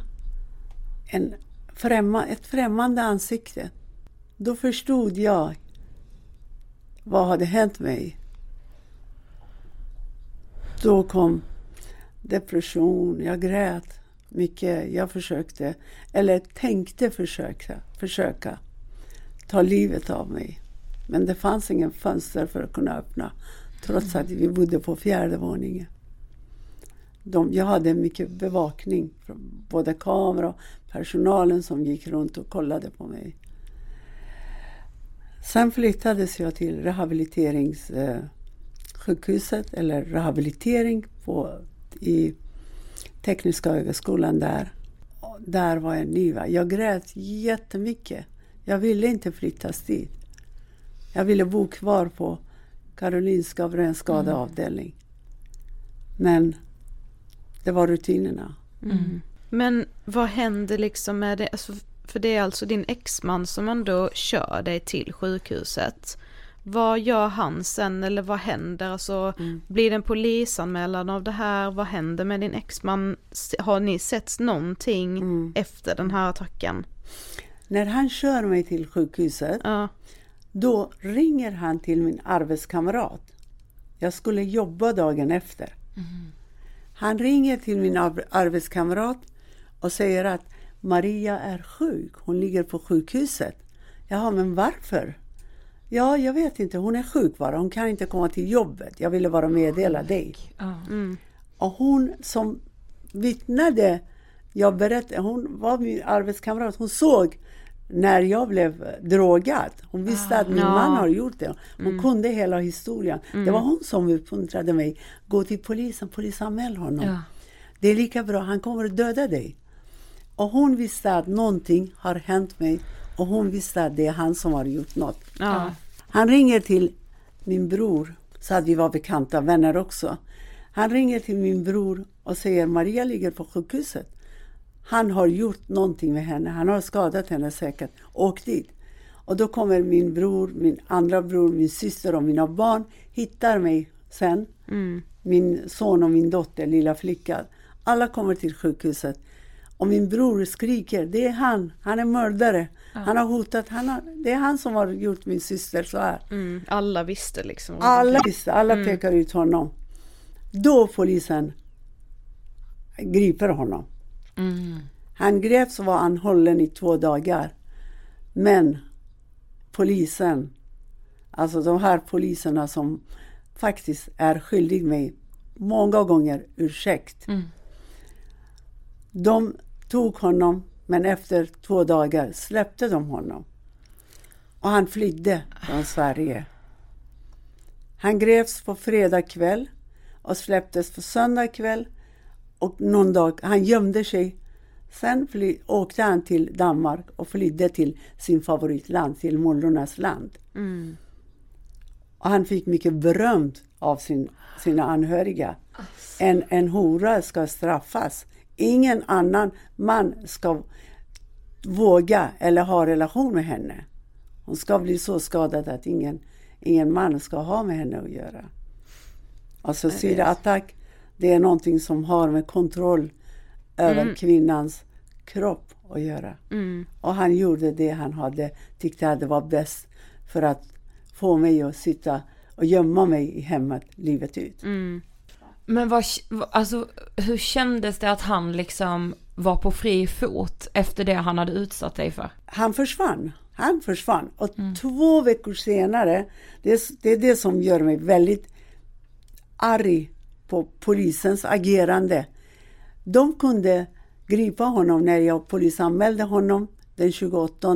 En främma, ett främmande ansikte. Då förstod jag vad hade hänt mig. Då kom depression, jag grät mycket. Jag försökte, eller tänkte försöka, försöka ta livet av mig. Men det fanns ingen fönster för att kunna öppna trots att vi bodde på fjärde våningen. De, jag hade mycket bevakning, från både kamera och personalen som gick runt och kollade på mig. Sen flyttades jag till rehabiliteringssjukhuset, eller rehabilitering på, i Tekniska högskolan där. Och där var jag ny. Jag grät jättemycket. Jag ville inte flyttas dit. Jag ville bo kvar på Karolinska brännskadeavdelning. Men det var rutinerna. Mm. Men vad händer liksom med det? Alltså, för det är alltså din exman som ändå kör dig till sjukhuset. Vad gör han sen eller vad händer? Alltså, Mm. Blir det en polisanmälan av det här? Vad händer med din exman? Har ni sett någonting Mm. efter den här attacken? När han kör mig till sjukhuset, Ja. då ringer han till min arbetskamrat. Jag skulle jobba dagen efter. Han ringer till min ar- arbetskamrat och säger att Maria är sjuk. Hon ligger på sjukhuset. Jaha, men varför? Ja, jag vet inte. Hon är sjuk bara. Hon kan inte komma till jobbet. Jag ville bara meddela dig. Mm. Och hon som vittnade, jag berättade, hon var min arbetskamrat. Hon såg när jag blev drogad. Hon visste att min Ja. man har gjort det. Hon kunde hela historien. Det var hon som uppmuntrade mig. Gå till polisen, polisanmäl honom. Ja. Det är lika bra, han kommer att döda dig. Och hon visste att någonting har hänt mig och hon visste att det är han som har gjort något. Ja. Han ringer till min bror, så att vi var bekanta vänner också. Han ringer till min bror och säger Maria ligger på sjukhuset. Han har gjort någonting med henne, han har skadat henne säkert. Åk dit. Och då kommer min bror, min andra bror, min syster och mina barn hittar mig sen. Mm. Min son och min dotter, lilla flickan. Alla kommer till sjukhuset. Och min bror skriker, det är han, han är mördare. Han har hotat, han har, det är han som har gjort min syster så här. Mm. Alla visste liksom. Alla visste, alla pekar ut honom. Då polisen griper honom. Han greps och var anhållen i två dagar. Men polisen, alltså de här poliserna som faktiskt är skyldig mig många gånger ursäkt. De tog honom, men efter två dagar släppte de honom. Och han flydde från Sverige. Han greps på fredag kväll och släpptes på söndag kväll. Och någon dag, han gömde sig. Sen fly, åkte han till Danmark och flydde till sin favoritland, till Mollornas land. Mm. Och han fick mycket beröm av sin, sina anhöriga. En, en hora ska straffas. Ingen annan man ska våga eller ha relation med henne. Hon ska bli så skadad att ingen, ingen man ska ha med henne att göra. Alltså syraattack, det är någonting som har med kontroll över kvinnans kropp att göra. Mm. Och han gjorde det han hade, tyckte att det var bäst för att få mig att sitta och gömma mig i hemmet livet ut. Mm. Men vad, alltså, hur kändes det att han liksom var på fri fot efter det han hade utsatt dig för? Han försvann. Han försvann. Och två veckor senare, det är, det är det som gör mig väldigt arg på polisens agerande. De kunde gripa honom när jag polisanmälde honom den 28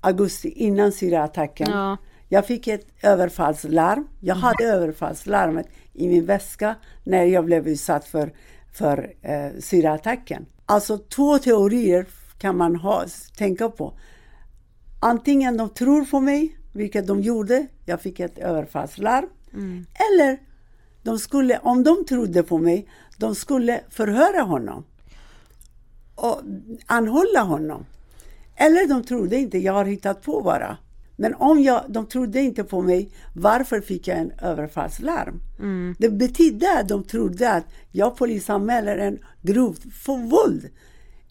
augusti innan Syriaattacken. Ja. Jag fick ett överfallslarm. Jag hade överfallslarmet i min väska när jag blev utsatt för, för eh, Syriaattacken. Alltså två teorier kan man ha, tänka på. Antingen de tror på mig, vilket de gjorde. Jag fick ett överfallslarm. Eller de skulle, om de trodde på mig, de skulle förhöra honom och anhålla honom. Eller de trodde inte, jag har hittat på bara. Men om jag, de trodde inte på mig, varför fick jag en överfallslarm? Det betydde att de trodde att jag polisanmäler en grov för våld,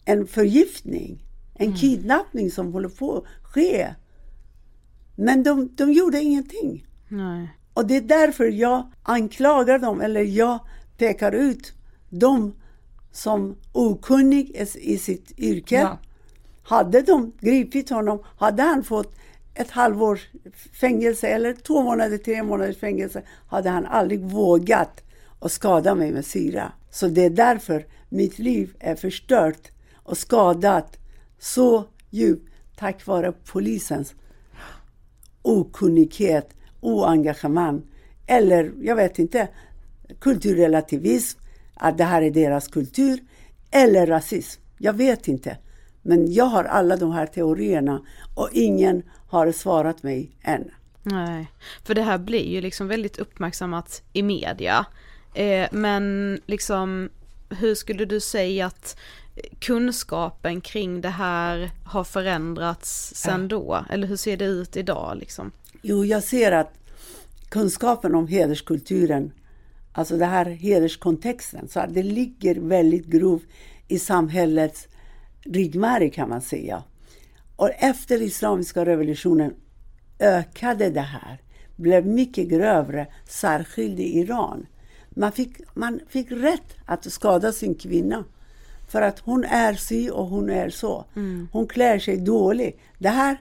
en förgiftning, en kidnappning som håller på att ske. Men de, de gjorde ingenting. Nej. Och det är därför jag anklagar dem, eller jag pekar ut dem som okunnig i- sitt yrke. Ja. Hade de gripit honom, hade han fått ett halvårs fängelse eller två månader, tre månaders fängelse, hade han aldrig vågat att skada mig med syra. Så det är därför mitt liv är förstört och skadat så djupt tack vare polisens okunnighet, oengagemang eller jag vet inte, kulturrelativism, att det här är deras kultur, eller rasism. Jag vet inte. Men jag har alla de här teorierna och ingen har svarat mig än. Nej, för det här blir ju liksom väldigt uppmärksammat i media. Eh, men liksom, hur skulle du säga att kunskapen kring det här har förändrats sen då? Eller hur ser det ut idag liksom? Jo, jag ser att kunskapen om hederskulturen, alltså det här hederskontexten, så det ligger väldigt grovt i samhällets ryggmärg kan man säga. Och efter islamiska revolutionen ökade det här, blev mycket grövre, särskilt i Iran. Man fick, man fick rätt att skada sin kvinna. För att hon är si och hon är så. Hon klär sig dåligt. Det här,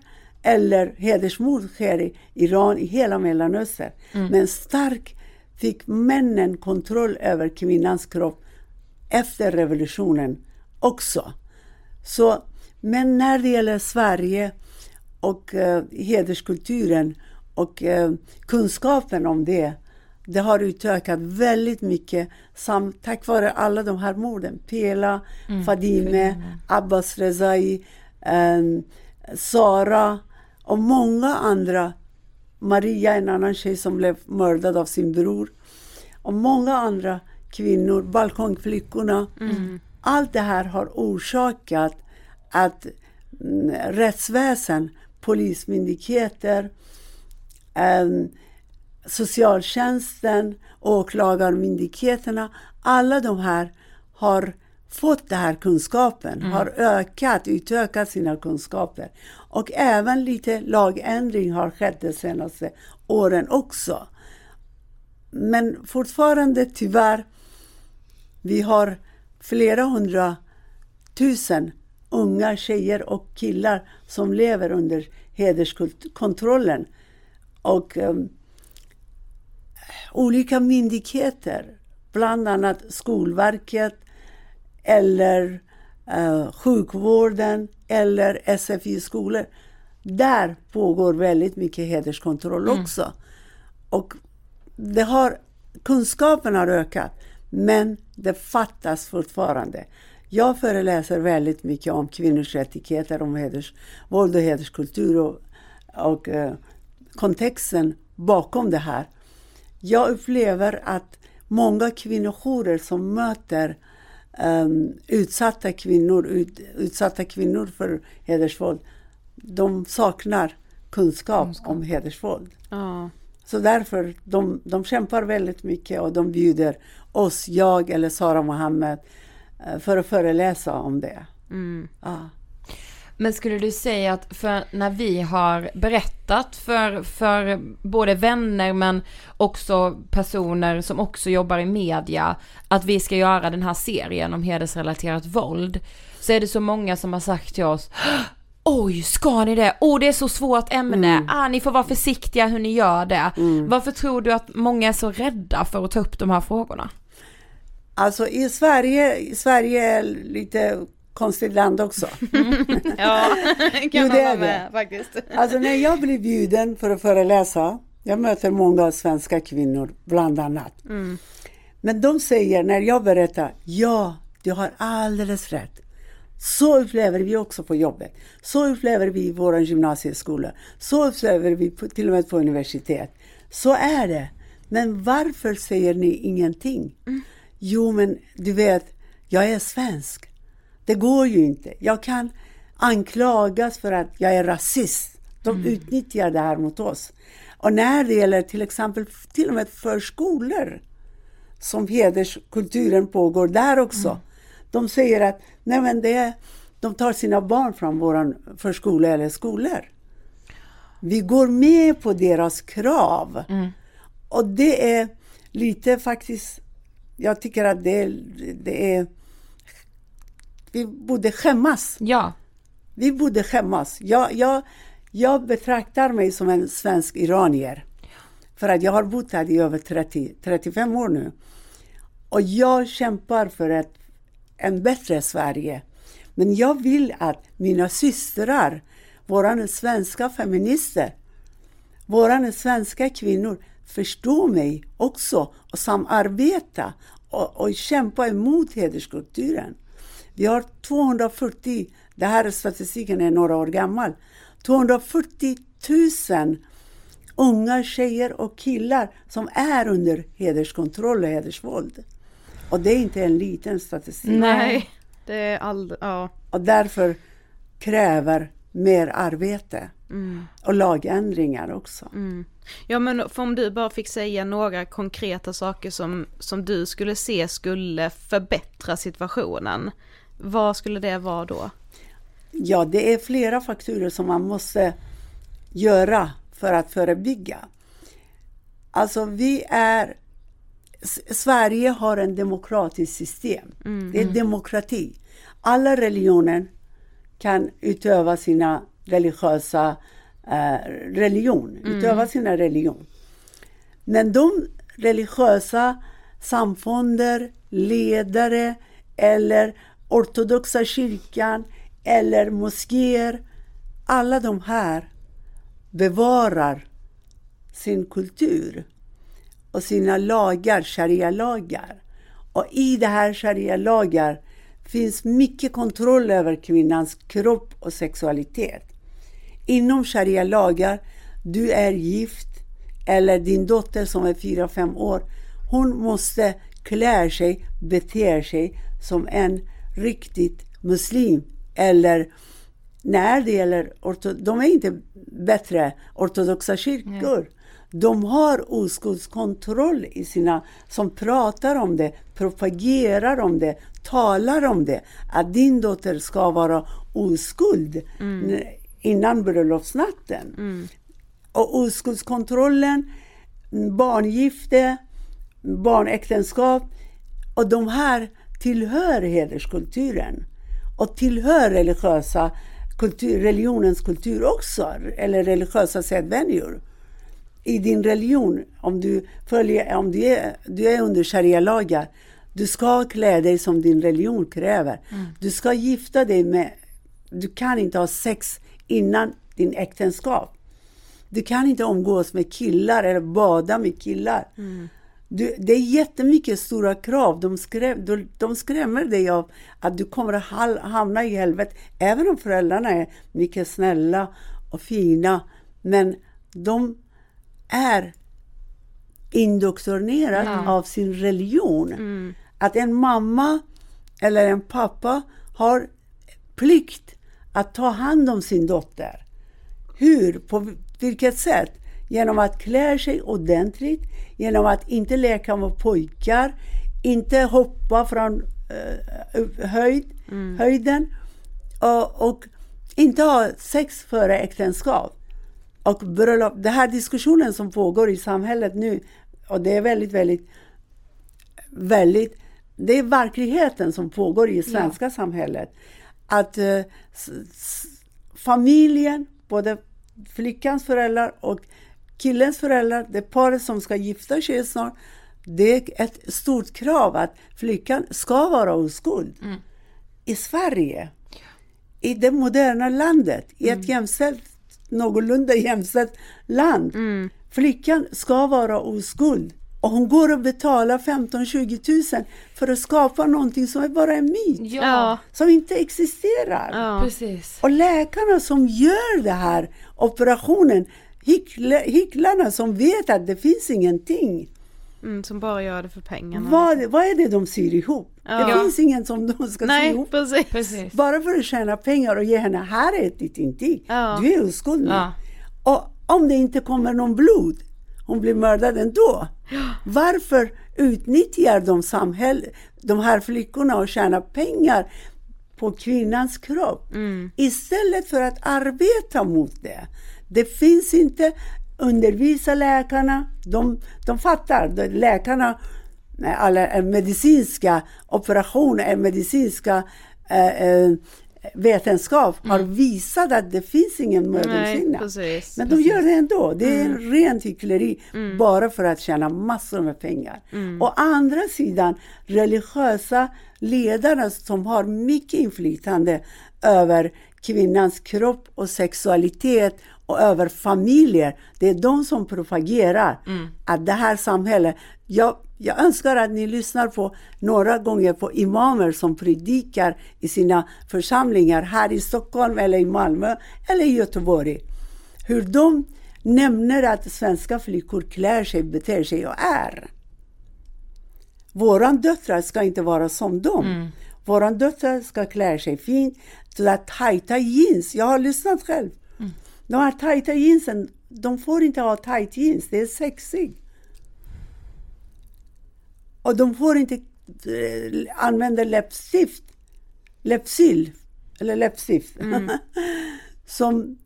eller hedersmord sker i Iran, i hela Mellanöstern. Men stark fick männen kontroll över kvinnans kropp efter revolutionen också. Så, men när det gäller Sverige och eh, hederskulturen och eh, kunskapen om det, det har utökat väldigt mycket sam, tack vare alla de här morden. Pela, Fadime, Abbas Rezai, eh, Sara och många andra. Maria, en annan tjej som blev mördad av sin bror. Och många andra kvinnor, balkongflickorna. Allt det här har orsakat att mm, rättsväsen, polismyndigheter, em, socialtjänsten, åklagarmyndigheterna, alla de här har fått den här kunskapen, har ökat, utökat sina kunskaper. Och även lite lagändring har skett de senaste åren också. Men fortfarande tyvärr, vi har flera hundra tusen unga tjejer och killar som lever under hederskontrollen. Och um, olika myndigheter, bland annat Skolverket eller uh, sjukvården eller SFI-skolor. Där pågår väldigt mycket hederskontroll också. Och det har, kunskapen har ökat, men det fattas fortfarande. Jag föreläser väldigt mycket om kvinnors rättigheter, om heders, våld och hederskultur och, och eh, kontexten bakom det här. Jag upplever att många kvinnojourer som möter um, utsatta kvinnor, ut, utsatta kvinnor för hedersvåld, de saknar kunskap om hedersvåld. Ja. Så därför, de, de kämpar väldigt mycket och de bjuder oss, jag eller Sara Mohammed, eh, för att föreläsa om det. Mm. Ja. Men skulle du säga att för när vi har berättat för, för både vänner men också personer som också jobbar i media att vi ska göra den här serien om hedersrelaterat våld så är det så många som har sagt till oss Oj, ska ni det? Oh, det är så svårt ämne. Ah, ni får vara försiktiga hur ni gör det. Varför tror du att många är så rädda för att ta upp de här frågorna? Alltså i Sverige, Sverige är lite konstigt land också. Ja, kan Jo, man vara är med faktiskt. Alltså när jag blir bjuden för att föreläsa, jag möter många svenska kvinnor bland annat. Men de säger när jag berättar, ja, du har alldeles rätt. Så upplever vi också på jobbet. Så upplever vi i vår gymnasieskola. Så upplever vi på, till och med på universitet. Så är det. Men varför säger ni ingenting? Jo, men du vet, jag är svensk. Det går ju inte. Jag kan anklagas för att jag är rasist. De utnyttjar det här mot oss. Och när det gäller till exempel till och med förskolor som hederskulturen pågår där också. De säger att nej men det de tar sina barn från våran förskola eller skolor. Vi går med på deras krav. Och det är lite faktiskt, jag tycker att det, det är, vi borde skämmas. Ja. Vi borde skämmas. Jag, jag, jag betraktar mig som en svensk iranier. För att jag har bott här i över 30, 35 år nu. Och jag kämpar för ett, en bättre Sverige. Men jag vill att mina systrar, våra svenska feminister, våra svenska kvinnor förstår mig också och samarbeta och, och kämpa emot hederskulturen. Vi har 240, det här är statistiken är några år gammal, 240 000 unga tjejer och killar som är under hederskontroll och hedersvåld. Och det är inte en liten statistik. Nej, det är aldrig, ja. Och därför kräver mer arbete och lagändringar också. Ja men för om du bara fick säga några konkreta saker som, som du skulle se skulle förbättra situationen. Vad skulle det vara då? Ja, det är flera faktorer som man måste göra för att förebygga. Alltså vi är... Sverige har en demokratiskt system. Det är demokrati. Alla religioner kan utöva sina religiösa eh, religion, utöva sina religion. Men de religiösa samfunder, ledare eller ortodoxa kyrkan eller moskéer, alla de här bevarar sin kultur och sina lagar, sharia-lagar. Och i det här sharia-lagar finns mycket kontroll över kvinnans kropp och sexualitet. Inom sharia-lagar, du är gift eller din dotter som är 4-5 år, hon måste klä sig, bete sig som en riktigt muslim. Eller när det gäller, orto, de är inte bättre ortodoxa kyrkor. De har oskuldskontroll i sina, som pratar om det, propagerar om det, talar om det. Att din dotter ska vara oskuld n- innan bröllopsnatten. Och oskuldskontrollen, barngifte, barnäktenskap och de här tillhör hederskulturen och tillhör religiösa kultur, religionens kultur också, eller religiösa sedvänjor. I din religion, om du, följer, om du, är, du är under sharia-lagar, du ska klä dig som din religion kräver. Du ska gifta dig med, du kan inte ha sex innan din äktenskap. Du kan inte umgås med killar eller bada med killar. Du, det är jättemycket stora krav. De, skräm, de, de skrämmer dig av att du kommer att hamna i helvetet. Även om föräldrarna är mycket snälla och fina. Men de är indoktrinerade av sin religion. Att en mamma eller en pappa har plikt att ta hand om sin dotter. Hur? På vilket sätt? Genom att klä sig ordentligt, genom att inte leka med pojkar, inte hoppa från upp- höjd, höjden och, och inte ha sex före äktenskap. Och bröllop, den här diskussionen som pågår i samhället nu, och det är väldigt, väldigt, väldigt, det är verkligheten som pågår i svenska samhället. Att s, familjen, både flickans föräldrar och killens föräldrar, det paret som ska gifta sig snart, det är ett stort krav att flickan ska vara oskuld. i Sverige, i det moderna landet, i Mm. ett jämställt, någorlunda jämställt land. Mm. Flickan ska vara oskuld. Och hon går och betalar 15-20 tusen för att skapa någonting som är bara en myt. Ja. Som inte existerar. Ja. Precis. Och läkarna som gör det här operationen, hyckla, hycklarna som vet att det finns ingenting. Mm, som bara gör det för pengarna. Vad, vad är det de syr ihop? Ja. Det finns ingen som de ska sy Nej, ihop. precis. Precis. Bara för att tjäna pengar och ge henne, här är ditt intyg. Ja. Du är oskuld. Ja. Och om det inte kommer någon blod, hon blir mördad ändå. Varför utnyttjar de samhälle, de här flickorna och tjänar pengar på kvinnans kropp Mm. istället för att arbeta mot det? Det finns inte, undervisa läkarna, de, de fattar, läkarna, alla medicinska operationer, medicinska eh, eh, vetenskap har visat att det finns ingen Mm. Mödomshinna. precis. Men de gör det ändå. Det är Mm. en rent hyckleri bara för att tjäna massor med pengar. Mm. Å andra sidan, religiösa ledarna som har mycket inflytande över kvinnans kropp och sexualitet och över familjer. Det är de som propagerar Mm. att det här samhället, jag, jag önskar att ni lyssnar på några gånger på imamer som predikar i sina församlingar här i Stockholm eller i Malmö eller i Göteborg. Hur de nämner att svenska flickor klär sig, beter sig och är. Våran döttrar ska inte vara som dem. Våran döttrar ska klä sig fint. Så tajta jeans, jag har lyssnat själv. De här tajta jeansen, de får inte ha tight jeans, det är sexigt. Och de får inte eh, använda läppstift, läppsyl, eller läppstift, som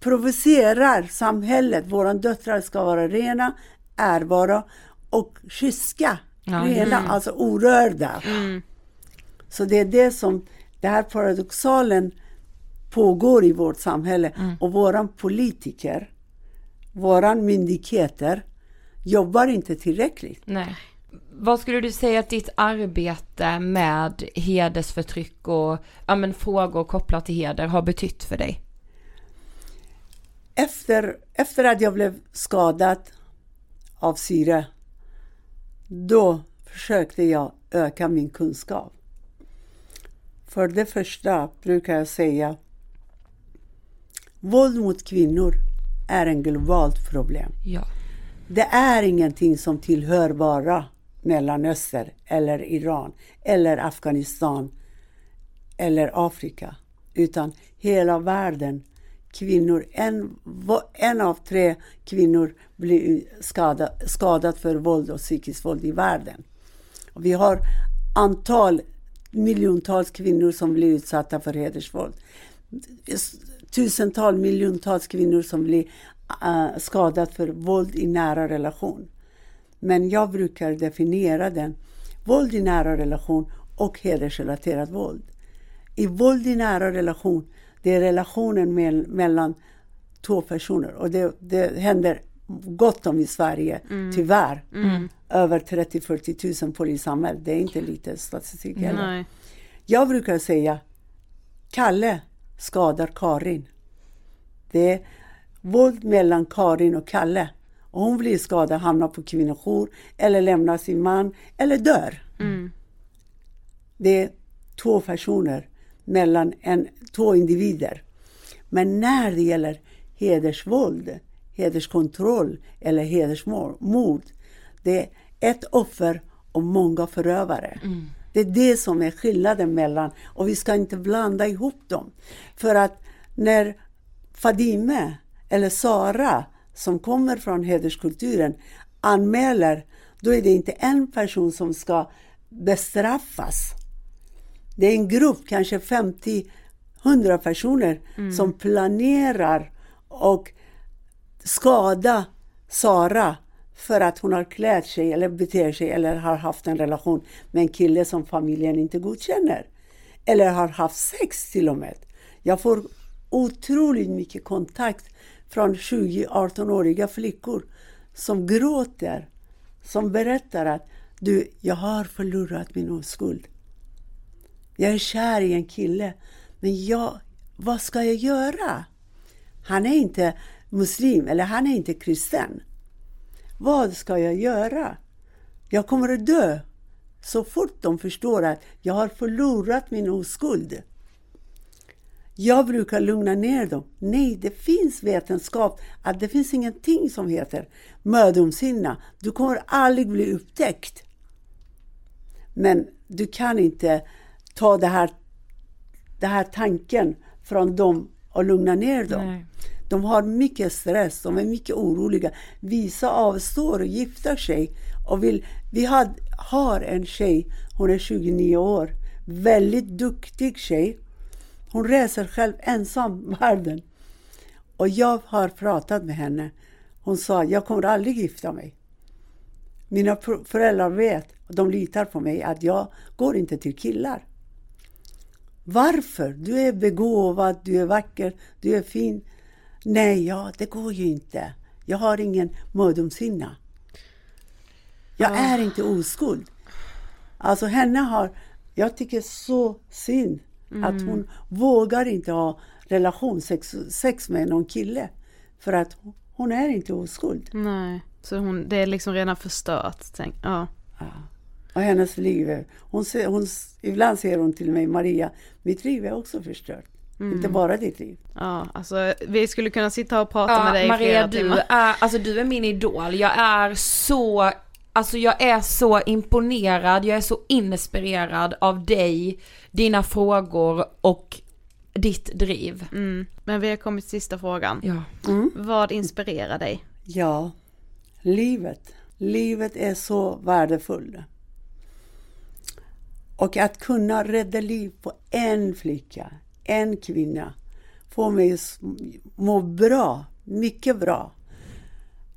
provocerar samhället. Våra döttrar ska vara rena, ärbara och kyska. Ja, rena, alltså orörda. Så det är det som, det här paradoxalen pågår i vårt samhälle och våran politiker, våran myndigheter jobbar inte tillräckligt. Nej. Vad skulle du säga att ditt arbete med hedersförtryck och ja, men, frågor kopplat till heder har betytt för dig? Efter, efter att jag blev skadad av syre, då försökte jag öka min kunskap. För det första brukar jag säga, våld mot kvinnor är en globalt problem. Ja. Det är ingenting som tillhör bara Mellanöstern eller Iran eller Afghanistan eller Afrika. Utan hela världen. Kvinnor, en, en av tre kvinnor blir skadad, skadad för våld och psykiskt våld i världen. Och vi har antal miljontals kvinnor som blir utsatta för hedersvåld. Tusentals, miljontals kvinnor som blir uh, skadade för våld i nära relation. Men jag brukar definiera den. Våld i nära relation och hedersrelaterat våld. I våld i nära relation, det är relationen mel- mellan två personer. Och det, det händer gott om i Sverige, tyvärr. Över 30-40 000 polisanmälda. Det är inte lite statistik heller. Nej. Jag brukar säga Kalle skadar Karin. Det är våld mellan Karin och Kalle. Och hon blir skadad, hamnar på kvinnojour eller lämnar sin man eller dör. Det är två personer mellan en, två individer. Men när det gäller hedersvåld, hederskontroll eller hedersmord, det är ett offer och många förövare. Det är det som är skillnaden mellan, och vi ska inte blanda ihop dem. För att när Fadime eller Sara som kommer från hederskulturen anmäler, då är det inte en person som ska bestraffas. Det är en grupp, kanske 50-100 personer som planerar och skada Sara för att hon har klätt sig eller beter sig eller har haft en relation med en kille som familjen inte godkänner. Eller har haft sex till och med. Jag får otroligt mycket kontakt från 20-18-åriga flickor som gråter, som berättar att du, jag har förlorat min oskuld. Jag är kär i en kille. Men jag, vad ska jag göra? Han är inte muslim eller han är inte kristen. Vad ska jag göra? Jag kommer att dö så fort de förstår att jag har förlorat min oskuld. Jag brukar lugna ner dem. Nej, det finns vetenskap att det finns ingenting som heter mödomshinna. Du kommer aldrig bli upptäckt. Men du kan inte ta det här, det här tanken från dem och lugna ner dem. Nej. De har mycket stress, de är mycket oroliga. Vissa avstår och gifter sig. Och vill, vi har, har en tjej, hon är 29 år, väldigt duktig tjej. Hon reser själv ensam världen. Och jag har pratat med henne. Hon sa, jag kommer aldrig gifta mig. Mina föräldrar vet, och de litar på mig, att jag går inte till killar. Varför? Du är begåvad, du är vacker, du är fin. Nej, ja, det går ju inte. Jag har ingen mödomshinna. Jag ah. är inte oskuld. Alltså henne har, jag tycker så synd mm. att hon vågar inte ha relation, sex, sex med någon kille. För att hon är inte oskuld. Nej, så hon, det är liksom redan förstört. Tänk, ja. ja. Och hennes liv, hon, hon, ibland säger hon till mig, Maria, mitt liv är också förstört. Mm. Inte bara ditt liv. Ja, alltså vi skulle kunna sitta och prata ja, med dig Maria, i flera du timmar. Är, alltså du är min idol. Jag är så, alltså jag är så imponerad, jag är så inspirerad av dig, dina frågor och ditt driv. Mm. Men vi har kommit till sista frågan. Ja. Mm. Vad inspirerar dig? Ja, livet. Livet är så värdefullt. Och att kunna rädda liv på en flicka, en kvinna, får mig att må bra, mycket bra.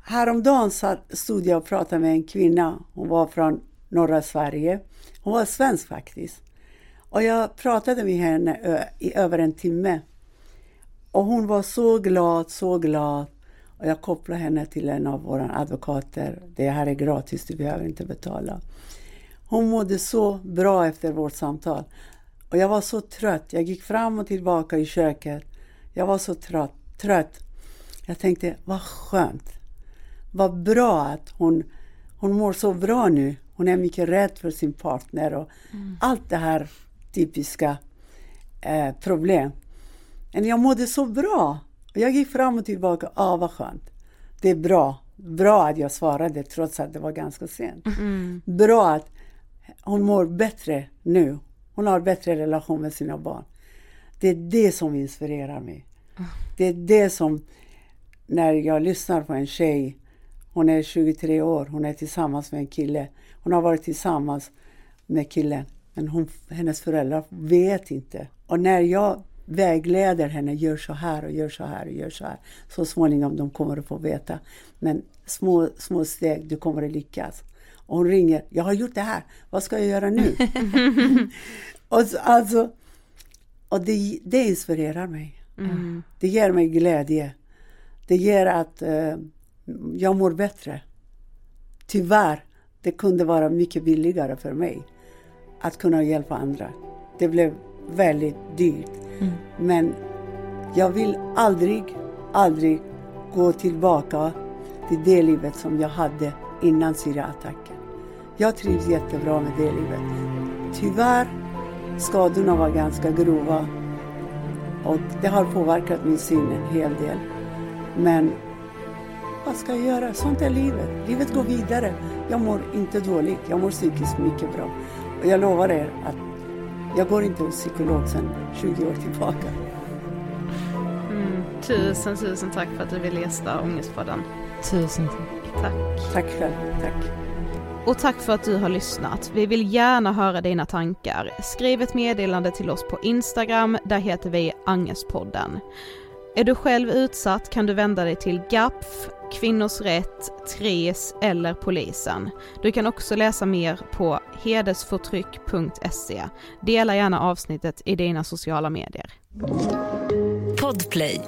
Häromdagen stod jag och pratade med en kvinna, hon var från norra Sverige. Hon var svensk faktiskt. Och jag pratade med henne i över en timme. Och hon var så glad, så glad. Och jag kopplade henne till en av våra advokater. Det här är gratis, du behöver inte betala. Hon mådde så bra efter vårt samtal. Och jag var så trött. Jag gick fram och tillbaka i köket. Jag var så trött. trött. Jag tänkte, vad skönt. Vad bra att hon, hon mår så bra nu. Hon är mycket rädd för sin partner och mm. allt det här typiska eh, problem. Men jag mådde så bra. Jag gick fram och tillbaka. Ah, vad skönt. Det är bra. Bra att jag svarade trots att det var ganska sent. Mm. Bra att hon mår bättre nu. Hon har bättre relation med sina barn. Det är det som inspirerar mig. Det är det som, när jag lyssnar på en tjej, hon är 23 år, hon är tillsammans med en kille. Hon har varit tillsammans med killen, men hon, hennes föräldrar vet inte. Och när jag vägleder henne, gör så här och gör så här och gör så här. Så småningom de kommer att få veta. Men små, små steg, du kommer att lyckas. Och hon ringer, jag har gjort det här, vad ska jag göra nu? och, så, alltså, och det, det inspirerar mig. Mm. Det ger mig glädje. Det ger att uh, jag mår bättre. Tyvärr, det kunde vara mycket billigare för mig att kunna hjälpa andra. Det blev väldigt dyrt. Mm. Men jag vill aldrig, aldrig gå tillbaka till det livet som jag hade innan Syriaattacken. Jag trivs jättebra med det livet. Tyvärr, skadorna var ganska grova och det har påverkat min syn en hel del. Men vad ska jag göra? Sånt är livet. Livet går vidare. Jag mår inte dåligt. Jag mår psykiskt mycket bra. Och jag lovar er att jag går inte hos psykolog sedan 20 år tillbaka. Mm, tusen, tusen tack för att du ville gästa Ångestpodden. Tusen tack. Tack. Tack själv. Tack. Och tack för att du har lyssnat. Vi vill gärna höra dina tankar. Skriv ett meddelande till oss på Instagram, där heter vi Angestpodden. Är du själv utsatt kan du vända dig till GAPF, Kvinnors Rätt, TRES eller polisen. Du kan också läsa mer på hedersförtryck.se. Dela gärna avsnittet i dina sociala medier. Podplay